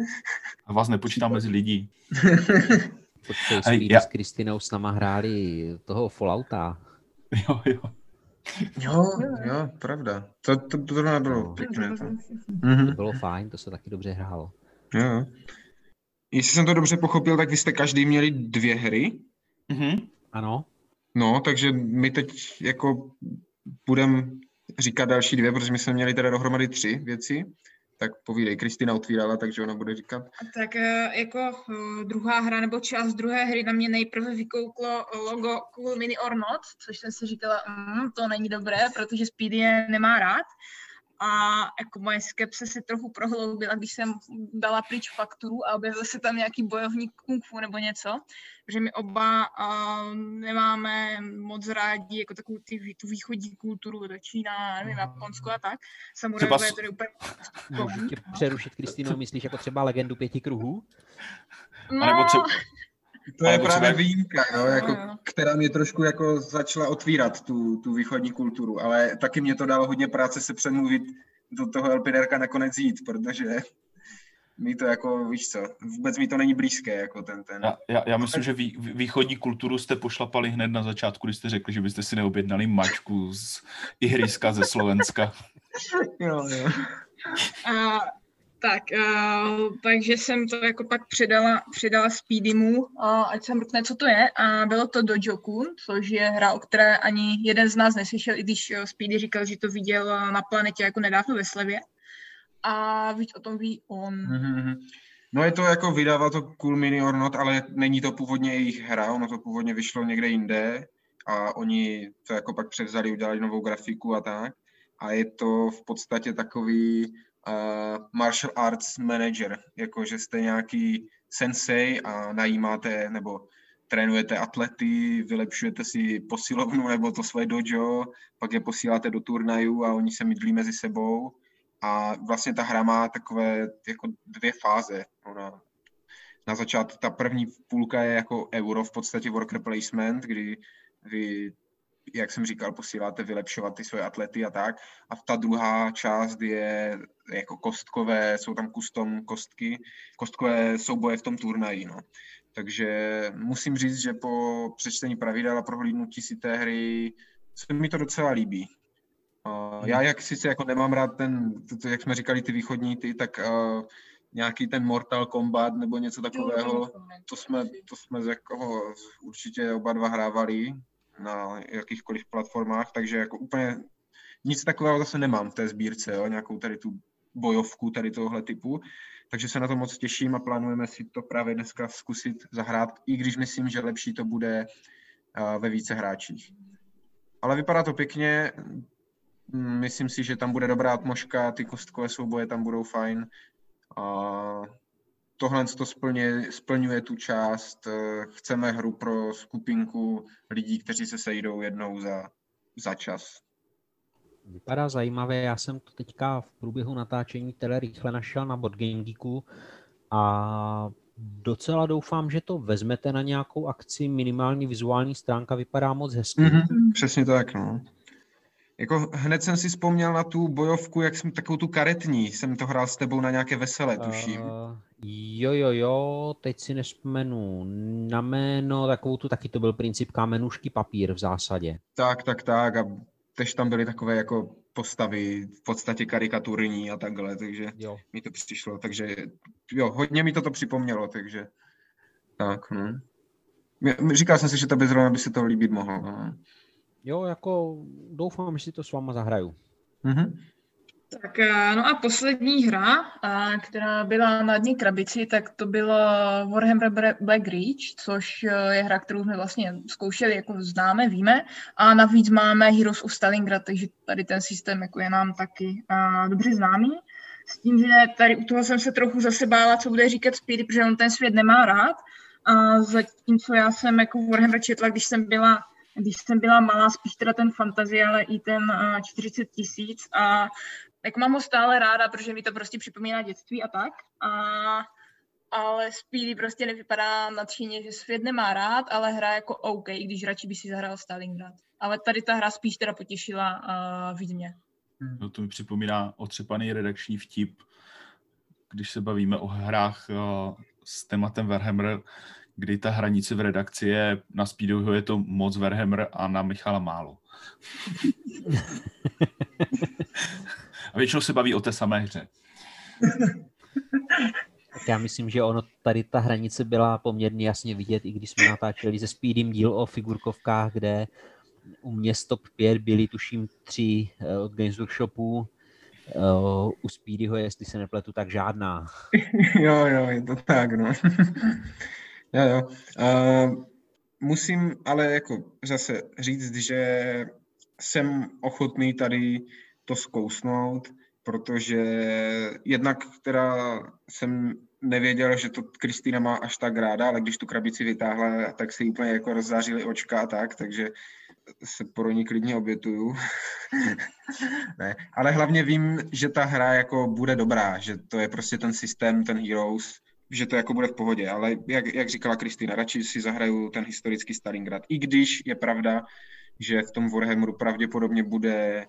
A vás nepočítám mezi lidí. (laughs) Počkej, Speedy já- s Kristinou s náma hráli toho Fallouta. Jo, jo. Jo, jo, pravda. To, to, to, to nebylo No. pěkné. To. To Mhm. bylo fajn, to se taky dobře hrálo. Jo. Jestli jsem to dobře pochopil, tak vy jste každý měli dvě hry. Mhm. Ano, No, takže my teď jako budeme říkat další dvě, protože my jsme měli teda dohromady tři věci. Tak povídej, Kristina otvírala, takže ona bude říkat. Tak eh, jako eh, druhá hra nebo část druhé hry na mě nejprve vykouklo logo Cool Mini or Not, což jsem si říkala, mm, to není dobré, protože Speedy je nemá rád. A jako moje skepse se trochu prohloubila, když jsem dala pryč fakturu a objevil se tam nějaký bojovník kung fu nebo něco, že my oba uh, nemáme moc rádi jako takovou ty, tu východní kulturu, to Čína, nevím, Japonsko a tak. Třeba Samurajové s- to je úplně... můžu tě přerušit, Kristýno, myslíš jako třeba legendu pěti kruhů? No, A nebo třeba, To je právě třeba- výjimka, no, jako, která mě trošku jako začala otvírat tu, tu východní kulturu, ale taky mě to dalo hodně práce se přemluvit do toho LPDRka nakonec jít, protože mi to jako, víš co, vůbec mi to není blízké, jako ten, ten. já, já, já myslím, že vý, východní kulturu jste pošlapali hned na začátku, když jste řekli, že byste si neobjednali mačku z Ihriska ze Slovenska. (laughs) Jo, jo. A, tak, a, takže jsem to jako pak předala, předala Speedymu, a, ať se mrkne, co to je. A bylo to Dojo-kun, což je hra, o které ani jeden z nás neslyšel, i když eh, Speedy říkal, že to viděl eh, na planetě jako nedávno ve Slevě. A víc o tom ví on. Mhm. No je to jako vydává to Cool Mini or Not, ale není to původně jejich hra, ono to původně vyšlo někde jinde a oni to jako pak převzali, udělali novou grafiku a tak. A je to v podstatě takový uh, martial arts manager, jako že jste nějaký sensei a najímáte nebo trénujete atlety, vylepšujete si posilovnu nebo to své dojo, pak je posíláte do turnajů a oni se mydlí mezi sebou a vlastně ta hra má takové jako dvě fáze. Ona na začátku, ta první půlka je jako euro, v podstatě worker placement, kdy vy, jak jsem říkal, posíláte vylepšovat ty svoje atlety a tak. A ta druhá část je jako kostkové, jsou tam custom kostky, kostkové souboje v tom turnaji. No. Takže musím říct, že po přečtení pravidel a prohlídnutí si té hry se mi to docela líbí. Uh, já jak sice jako nemám rád ten, to, to, jak jsme říkali, ty východní ty, tak uh, nějaký ten Mortal Kombat nebo něco takového, to jsme, to jsme jako určitě oba dva hrávali na jakýchkoliv platformách, takže jako úplně nic takového zase nemám v té sbírce, jo, nějakou tady tu bojovku tady tohohle typu, takže se na to moc těším a plánujeme si to právě dneska zkusit zahrát, i když myslím, že lepší to bude uh, ve více hráčích. Ale vypadá to pěkně, myslím si, že tam bude dobrá atmoška, ty kostkové souboje tam budou fajn. A tohle to splně, splňuje tu část. Chceme hru pro skupinku lidí, kteří se sejdou jednou za, za čas. Vypadá zajímavé, já jsem to teďka v průběhu natáčení tele rychle našel na Game Geeku a docela doufám, že to vezmete na nějakou akci, minimální vizuální stránka vypadá moc hezky. Mm-hmm, přesně tak, no. Jako hned jsem si vzpomněl na tu bojovku, jak jsem takovou tu karetní, jsem to hrál s tebou na nějaké veselé, tuším. Uh, jo, jo, jo, teď si nespomenu na jméno, takovou tu taky to byl princip kamenušky papír v zásadě. Tak, tak, tak a tež tam byly takové jako postavy v podstatě karikaturní a takhle, takže jo. mi to přišlo, takže jo, hodně mi to to připomnělo, takže tak, no. Říkal jsem si, že to by zrovna by se to líbit mohlo. No. Jo, jako doufám, že si to s váma zahraju. Mm-hmm. Tak eh, no a poslední hra, eh, která byla na dní krabici, tak to byla Warhammer Black Reach, což eh, je hra, kterou jsme vlastně zkoušeli, jako známe, víme. A navíc máme Heroes of Stalingrad, takže tady ten systém jako je nám taky dobře známý. S tím, že tady u toho jsem se trochu zase bála, co bude říkat Speedy, protože on ten svět nemá rád. A zatímco já jsem jako Warhammer četla, když jsem byla když jsem byla malá, spíš teda ten fantazie, ale i ten uh, 40 tisíc a tak mám ho stále ráda, protože mi to prostě připomíná dětství a tak. A, ale Speedy prostě nevypadá nadšeně, že svět nemá rád, ale hra jako OK, i když radši by si zahrál Stalingrad. Ale tady ta hra spíš teda potěšila uh, mě. Hmm. No to mi připomíná otřepaný redakční vtip, když se bavíme o hrách uh, s tématem Warhammer, kdy ta hranice v redakci je na Speedoho je to moc Warhammer a na Michala málo. (laughs) a většinou se baví o té samé hře. Tak já myslím, že ono tady ta hranice byla poměrně jasně vidět, i když jsme natáčeli se Speedem díl o figurkovkách, kde u mě stop 5 byly tuším tři eh, od Games Workshopu, eh, u Speedyho, jestli se nepletu, tak žádná. (laughs) jo, jo, je to tak, no. (laughs) Jo, jo. Uh, musím ale jako zase říct, že jsem ochotný tady to zkousnout, protože jednak teda jsem nevěděl, že to Kristýna má až tak ráda, ale když tu krabici vytáhla, tak si úplně jako rozzářily očka a tak, takže se pro ní klidně obětuju. (laughs) ne, ale hlavně vím, že ta hra jako bude dobrá, že to je prostě ten systém, ten Heroes, že to jako bude v pohodě, ale jak, jak říkala Kristýna, radši si zahraju ten historický Stalingrad. I když je pravda, že v tom Warhammeru pravděpodobně bude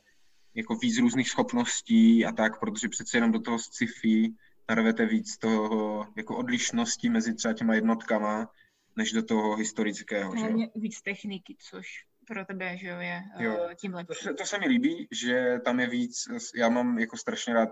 jako víc různých schopností a tak, protože přece jenom do toho sci-fi narvete víc toho jako odlišností mezi třeba těma jednotkama, než do toho historického. Že jo? Víc techniky, což pro tebe, že jo, je jo. Eh, tím lepší. To, to se mi líbí, že tam je víc, já mám jako strašně rád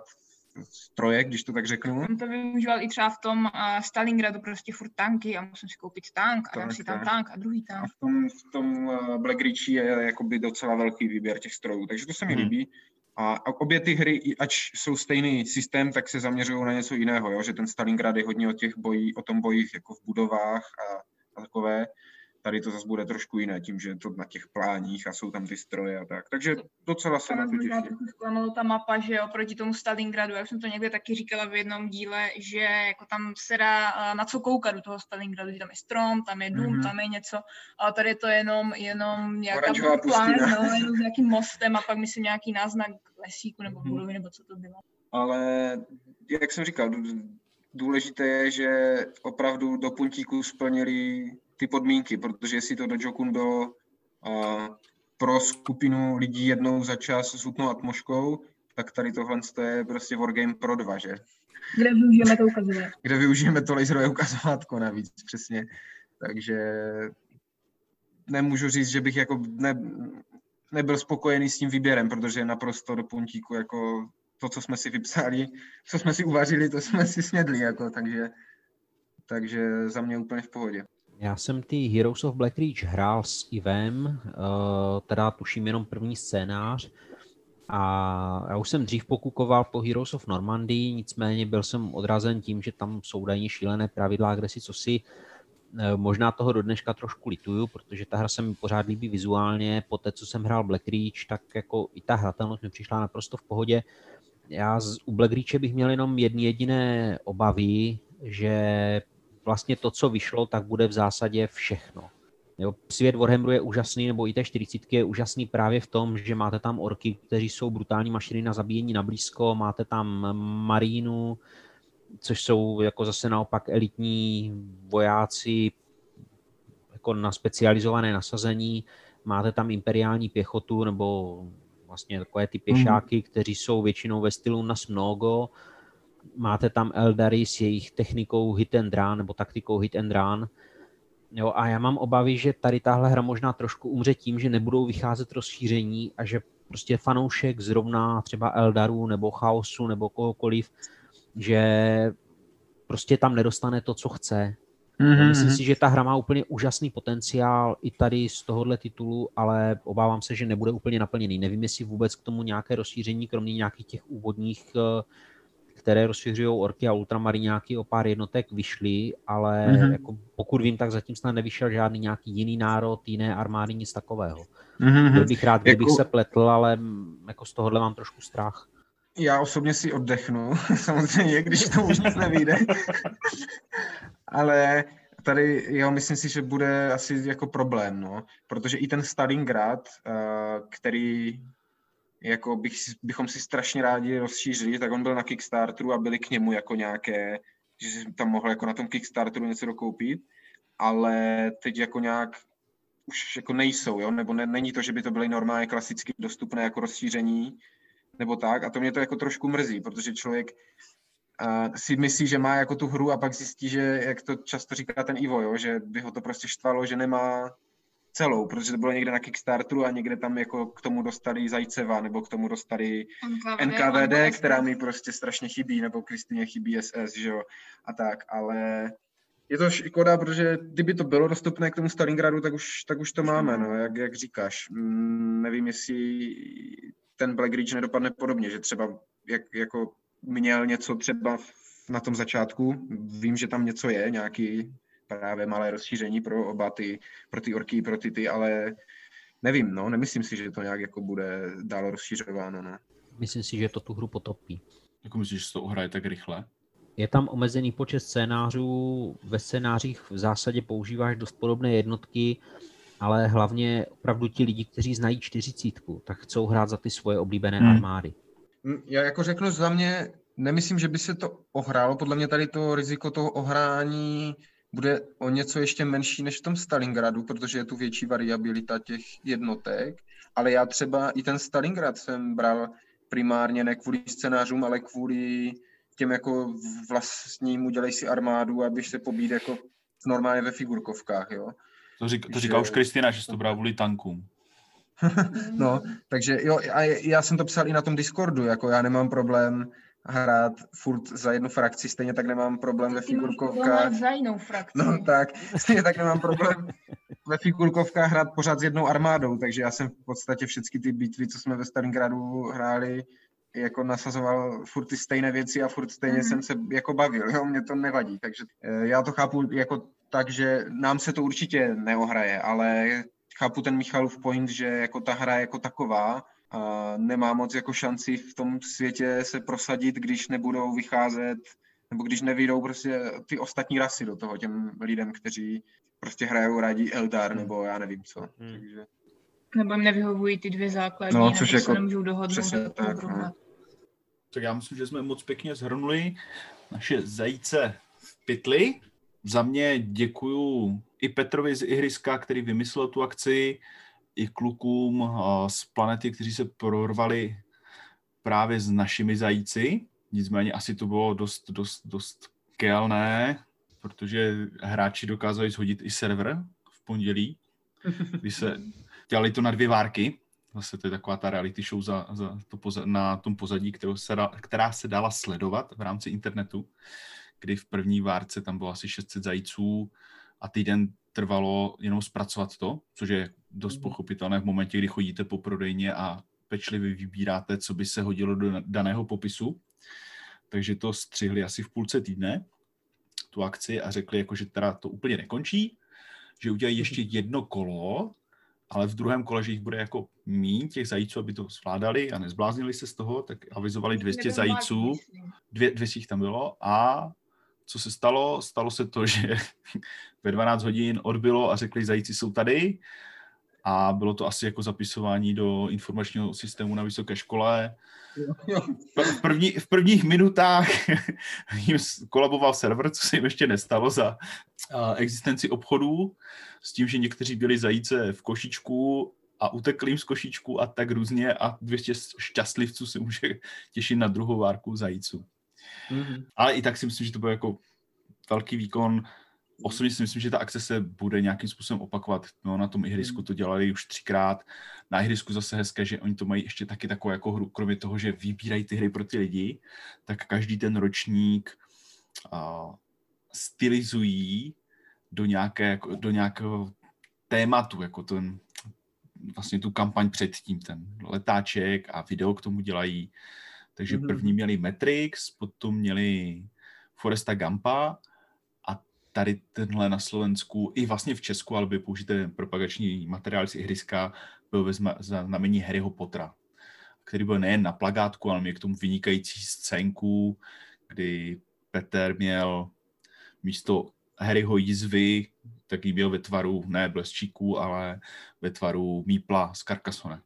stroje, když to tak řeknu. On to využíval i třeba v tom uh, Stalingradu, prostě furt tanky a musím si koupit tank a dám si tam tank a druhý tank. A v tom, v tom uh, Black Ritchie je jakoby docela velký výběr těch strojů, takže to se mi hmm. líbí. A, a obě ty hry, ač jsou stejný systém, tak se zaměřují na něco jiného, jo? že ten Stalingrad je hodně o těch bojí, o tom bojích jako v budovách a, a takové. Tady to zase bude trošku jiné, tím, že je to na těch pláních a jsou tam ty stroje a tak. Takže docela se na to těším. trochu zklamalo ta mapa, že oproti tomu Stalingradu, já jsem to někde taky říkala v jednom díle, že jako tam se dá eh, na co koukat do toho Stalingradu, že tam je strom, tam je dům, mm-hmm. tam je něco, ale tady je to jenom, jenom nějaká plán, no, jenom s nějakým mostem a pak myslím nějaký náznak lesíku nebo mm-hmm. budovy, nebo co to bylo. Ale jak jsem říkal, důležité je, že opravdu do puntíku splnili ty podmínky, protože jestli to do Jokun bylo uh, pro skupinu lidí jednou za čas s hutnou atmoškou, tak tady tohle je prostě Wargame pro dva, že? Kde využijeme to ukazování. Kde využijeme to laserové ukazovátko navíc, přesně. Takže nemůžu říct, že bych jako ne, nebyl spokojený s tím výběrem, protože je naprosto do puntíku jako to, co jsme si vypsali, co jsme si uvařili, to jsme si snědli, jako, takže, takže za mě úplně v pohodě. Já jsem ty Heroes of Black Reach hrál s Ivem, uh, teda tuším jenom první scénář, a já už jsem dřív pokukoval po Heroes of Normandy, nicméně byl jsem odrazen tím, že tam jsou dají šílené pravidla, kde si co si eh, možná toho do dneška trošku lituju, protože ta hra se mi pořád líbí vizuálně. Po té, co jsem hrál Black Reach, tak jako i ta hratelnost mi přišla naprosto v pohodě. Já z, u Black Reache bych měl jenom jedny jediné obavy, že vlastně to, co vyšlo, tak bude v zásadě všechno. Jo, svět Warhammeru je úžasný, nebo i té 40 je úžasný právě v tom, že máte tam orky, kteří jsou brutální mašiny na zabíjení na blízko, máte tam marínu, což jsou jako zase naopak elitní vojáci jako na specializované nasazení, máte tam imperiální pěchotu nebo vlastně takové ty pěšáky, mm. kteří jsou většinou ve stylu na Mnogo, máte tam Eldary s jejich technikou hit and run nebo taktikou hit and run, Jo, a já mám obavy, že tady tahle hra možná trošku umře tím, že nebudou vycházet rozšíření a že prostě fanoušek zrovna třeba Eldaru nebo Chaosu nebo kohokoliv, že prostě tam nedostane to, co chce. Mm-hmm. Myslím si, že ta hra má úplně úžasný potenciál i tady z tohohle titulu, ale obávám se, že nebude úplně naplněný. Nevím, jestli vůbec k tomu nějaké rozšíření, kromě nějakých těch úvodních uh, které rozšiřují orky a ultramariňáky o pár jednotek vyšly, ale mm-hmm. jako pokud vím, tak zatím snad nevyšel žádný nějaký jiný národ, jiné armády, nic takového. Mm-hmm. Byl bych rád, kdybych jako... se pletl, ale jako z tohohle mám trošku strach. Já osobně si oddechnu, (laughs) samozřejmě, když to už nic nevíde. (laughs) ale tady, jo, myslím si, že bude asi jako problém, no, protože i ten Stalingrad, uh, který jako bych, bychom si strašně rádi rozšířili, tak on byl na Kickstarteru a byli k němu jako nějaké, že si tam mohl jako na tom Kickstarteru něco dokoupit, ale teď jako nějak už jako nejsou, jo? nebo ne, není to, že by to byly normálně klasicky dostupné jako rozšíření, nebo tak, a to mě to jako trošku mrzí, protože člověk uh, si myslí, že má jako tu hru a pak zjistí, že, jak to často říká ten Ivo, jo? že by ho to prostě štvalo, že nemá celou, protože to bylo někde na Kickstarteru a někde tam jako k tomu dostali Zajceva, nebo k tomu dostali NKVD, NKVD která mi prostě strašně chybí, nebo Kristýně chybí SS, že jo, a tak, ale je to škoda, protože kdyby to bylo dostupné k tomu Stalingradu, tak už, tak už to máme, no, jak, jak říkáš. Mm, nevím, jestli ten Black Ridge nedopadne podobně, že třeba jak, jako měl něco třeba na tom začátku, vím, že tam něco je, nějaký právě malé rozšíření pro oba ty, pro ty orky, pro ty ty, ale nevím, no, nemyslím si, že to nějak jako bude dál rozšířováno, no. Myslím si, že to tu hru potopí. Jako myslíš, že se to uhraje tak rychle? Je tam omezený počet scénářů, ve scénářích v zásadě používáš dost podobné jednotky, ale hlavně opravdu ti lidi, kteří znají čtyřicítku, tak chcou hrát za ty svoje oblíbené hmm. armády. Hm, já jako řeknu za mě, nemyslím, že by se to ohrálo. Podle mě tady to riziko toho ohrání bude o něco ještě menší než v tom Stalingradu, protože je tu větší variabilita těch jednotek, ale já třeba i ten Stalingrad jsem bral primárně ne kvůli scénářům, ale kvůli těm jako vlastním udělej si armádu, abyš se pobít jako normálně ve figurkovkách, jo. To, řík, to říká že... už Kristina, že jsi to bral kvůli tankům. (laughs) no, takže jo, a já jsem to psal i na tom Discordu, jako já nemám problém hrát furt za jednu frakci, stejně tak nemám problém ve figurkovkách. za jinou frakci. No tak, stejně tak nemám problém ve figurkovkách hrát pořád s jednou armádou, takže já jsem v podstatě všechny ty bitvy, co jsme ve Stalingradu hráli, jako nasazoval furt ty stejné věci a furt stejně mm. jsem se jako bavil, jo, mě to nevadí, takže eh, já to chápu jako tak, že nám se to určitě neohraje, ale chápu ten Michalův point, že jako ta hra jako taková a nemá moc jako šanci v tom světě se prosadit, když nebudou vycházet nebo když nevyjdou prostě ty ostatní rasy do toho těm lidem, kteří prostě hrajou rádi Eldar hmm. nebo já nevím co. Hmm. Takže... Nebo jim nevyhovují ty dvě základní, no, což jako, se nemůžou dohodnout. tak, no. tak já myslím, že jsme moc pěkně zhrnuli naše zajíce v pytli. Za mě děkuju i Petrovi z Ihriska, který vymyslel tu akci i klukům z planety, kteří se prorvali právě s našimi zajíci. Nicméně asi to bylo dost, dost, dost kealné, protože hráči dokázali shodit i server v pondělí, kdy se dělali to na dvě várky. Zase to je taková ta reality show za, za to poza, na tom pozadí, kterou se da, která se dala sledovat v rámci internetu, kdy v první várce tam bylo asi 600 zajíců a týden trvalo jenom zpracovat to, což je dost mhm. pochopitelné v momentě, kdy chodíte po prodejně a pečlivě vybíráte, co by se hodilo do daného popisu. Takže to střihli asi v půlce týdne, tu akci, a řekli, jako, že teda to úplně nekončí, že udělají ještě mhm. jedno kolo, ale v druhém kole, že jich bude jako míň těch zajíců, aby to zvládali a nezbláznili se z toho, tak avizovali 200 zajíců, dvě, 200 jich tam bylo a co se stalo? Stalo se to, (laughs) že ve 12 hodin odbylo a řekli, zajíci jsou tady. A bylo to asi jako zapisování do informačního systému na vysoké škole. V, první, v prvních minutách (laughs) jim kolaboval server, co se jim ještě nestalo za existenci obchodů, s tím, že někteří byli zajíce v košičku a utekli jim z košičku a tak různě a 200 šťastlivců se může (laughs) těšit na druhou várku zajíců. Mm-hmm. Ale i tak si myslím, že to byl jako velký výkon. Osobně si myslím, že ta akce se bude nějakým způsobem opakovat. No, na tom ihrisku mhm. to dělali už třikrát. Na ihrisku zase hezké, že oni to mají ještě taky takovou jako hru, kromě toho, že vybírají ty hry pro ty lidi, tak každý ten ročník uh, stylizují do, nějaké, jako, do nějakého tématu, jako ten, vlastně tu kampaň předtím, ten letáček a video k tomu dělají. Takže mm-hmm. první měli Matrix, potom měli Foresta Gampa a tady tenhle na Slovensku, i vlastně v Česku, ale by použité propagační materiál z ihriska, byl ve znamení Harryho Pottera, který byl nejen na plagátku, ale měl k tomu vynikající scénku, kdy Peter měl místo Harryho jízvy, taký byl ve tvaru ne blesčíků, ale ve tvaru mípla z Carcassonne.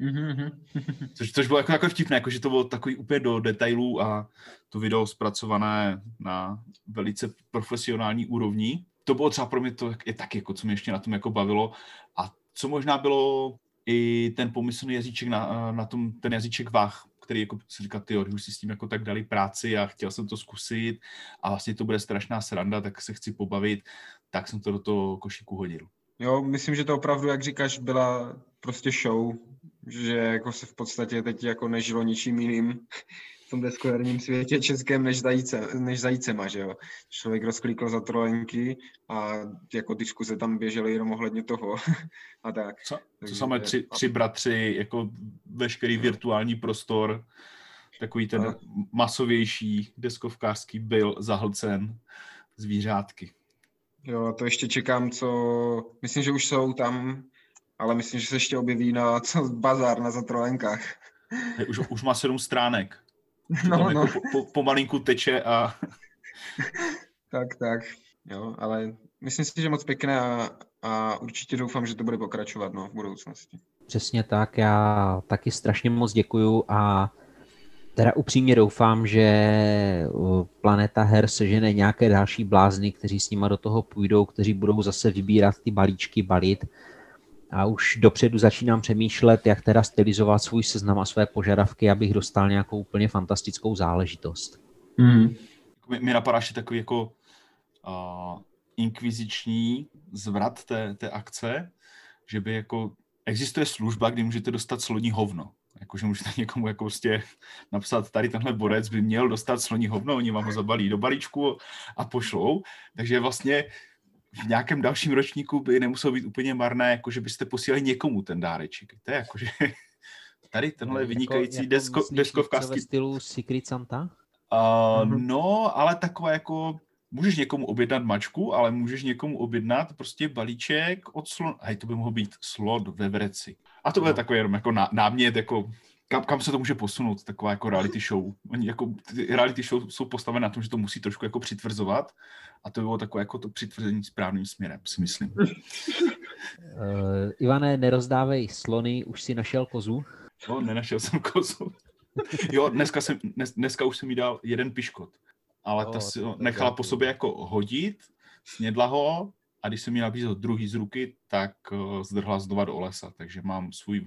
Mm-hmm. (laughs) Což, což bylo jako, jako vtipné, jako, že to bylo takový úplně do detailů a to video zpracované na velice profesionální úrovni. To bylo třeba pro mě to je taky, jako, co mě ještě na tom jako bavilo. A co možná bylo i ten pomyslný jazyček na, na tom, ten jazyček váh, který jako si říká, ty už si s tím jako tak dali práci a chtěl jsem to zkusit a vlastně to bude strašná sranda, tak se chci pobavit, tak jsem to do toho košíku hodil. Jo, myslím, že to opravdu, jak říkáš, byla prostě show, že jako se v podstatě teď jako nežilo ničím jiným v tom deskoherním světě českém než, zajíce, než zajícema, že jo. Člověk rozklikl za trolenky a jako diskuze tam běžely jenom ohledně toho (laughs) a tak. Co, co samé tři, tři bratři, jako veškerý virtuální prostor, takový ten a... masovější deskovkářský byl zahlcen zvířátky. Jo, to ještě čekám, co... Myslím, že už jsou tam, ale myslím, že se ještě objeví na co, bazár na zatrolenkách. Už, už má sedm stránek. (laughs) No, no. Jako po, po, pomalinku teče a... tak, tak. Jo, ale myslím si, že moc pěkné a, a určitě doufám, že to bude pokračovat no, v budoucnosti. Přesně tak, já taky strašně moc děkuju a Teda upřímně doufám, že Planeta Her sežene nějaké další blázny, kteří s nima do toho půjdou, kteří budou zase vybírat ty balíčky, balit. A už dopředu začínám přemýšlet, jak teda stylizovat svůj seznam a své požadavky, abych dostal nějakou úplně fantastickou záležitost. Mm. Mi napadá ještě takový jako uh, inkviziční zvrat té, té akce, že by jako existuje služba, kdy můžete dostat sloní hovno jakože můžete (laughs) někomu jako prostě napsat, tady tenhle borec by měl dostat sloní hovno, oni vám ho zabalí do balíčku a pošlou, takže vlastně v nějakém dalším ročníku by nemuselo být úplně marné, jakože byste posílali někomu ten dáreček. To je jakože (laughs) tady tenhle jako, vynikající jako desko, deskovkářský... stylu Secret Santa? Uh, mm-hmm. No, ale takové jako můžeš někomu objednat mačku, ale můžeš někomu objednat prostě balíček od slon... Hej, to by mohlo být slot ve vreci. A to bude no. takový jenom jako námět, jako kam, kam se to může posunout, taková jako reality show. Oni jako, ty reality show jsou postavené na tom, že to musí trošku jako přitvrzovat a to by bylo takové jako to přitvrzení správným směrem, si myslím. Uh, (laughs) Ivane, nerozdávej slony, už si našel kozu? No, nenašel jsem kozu. (laughs) jo, dneska, jsem, dnes, dneska už jsem jí dal jeden piškot ale ta si ho nechala po sobě jako hodit, snědla ho a když jsem mi nabízel druhý z ruky, tak uh, zdrhla znova do lesa, takže mám svůj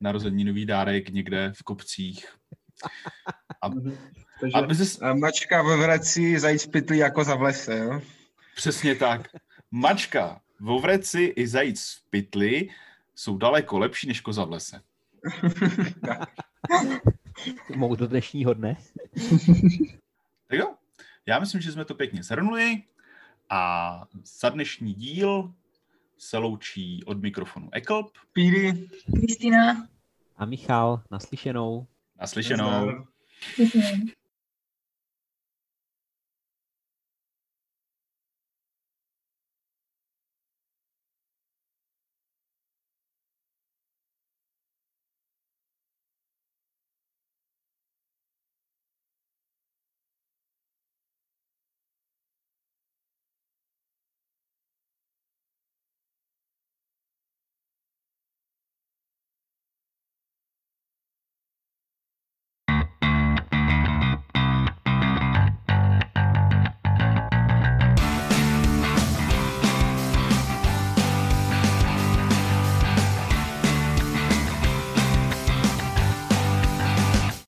narozeninový dárek někde v kopcích. A, mhm. takže a, mačka ve vreci zajíc pytlí jako za v lese, jo? Přesně tak. Mačka v vreci i zajíc v pytli jsou daleko lepší než koza v lese. Mohu do dnešního dne. tak jo, já myslím, že jsme to pěkně shrnuli a za dnešní díl se loučí od mikrofonu Eklp, Píry, Kristýna a Michal. Naslyšenou. Naslyšenou. Naslyšenou.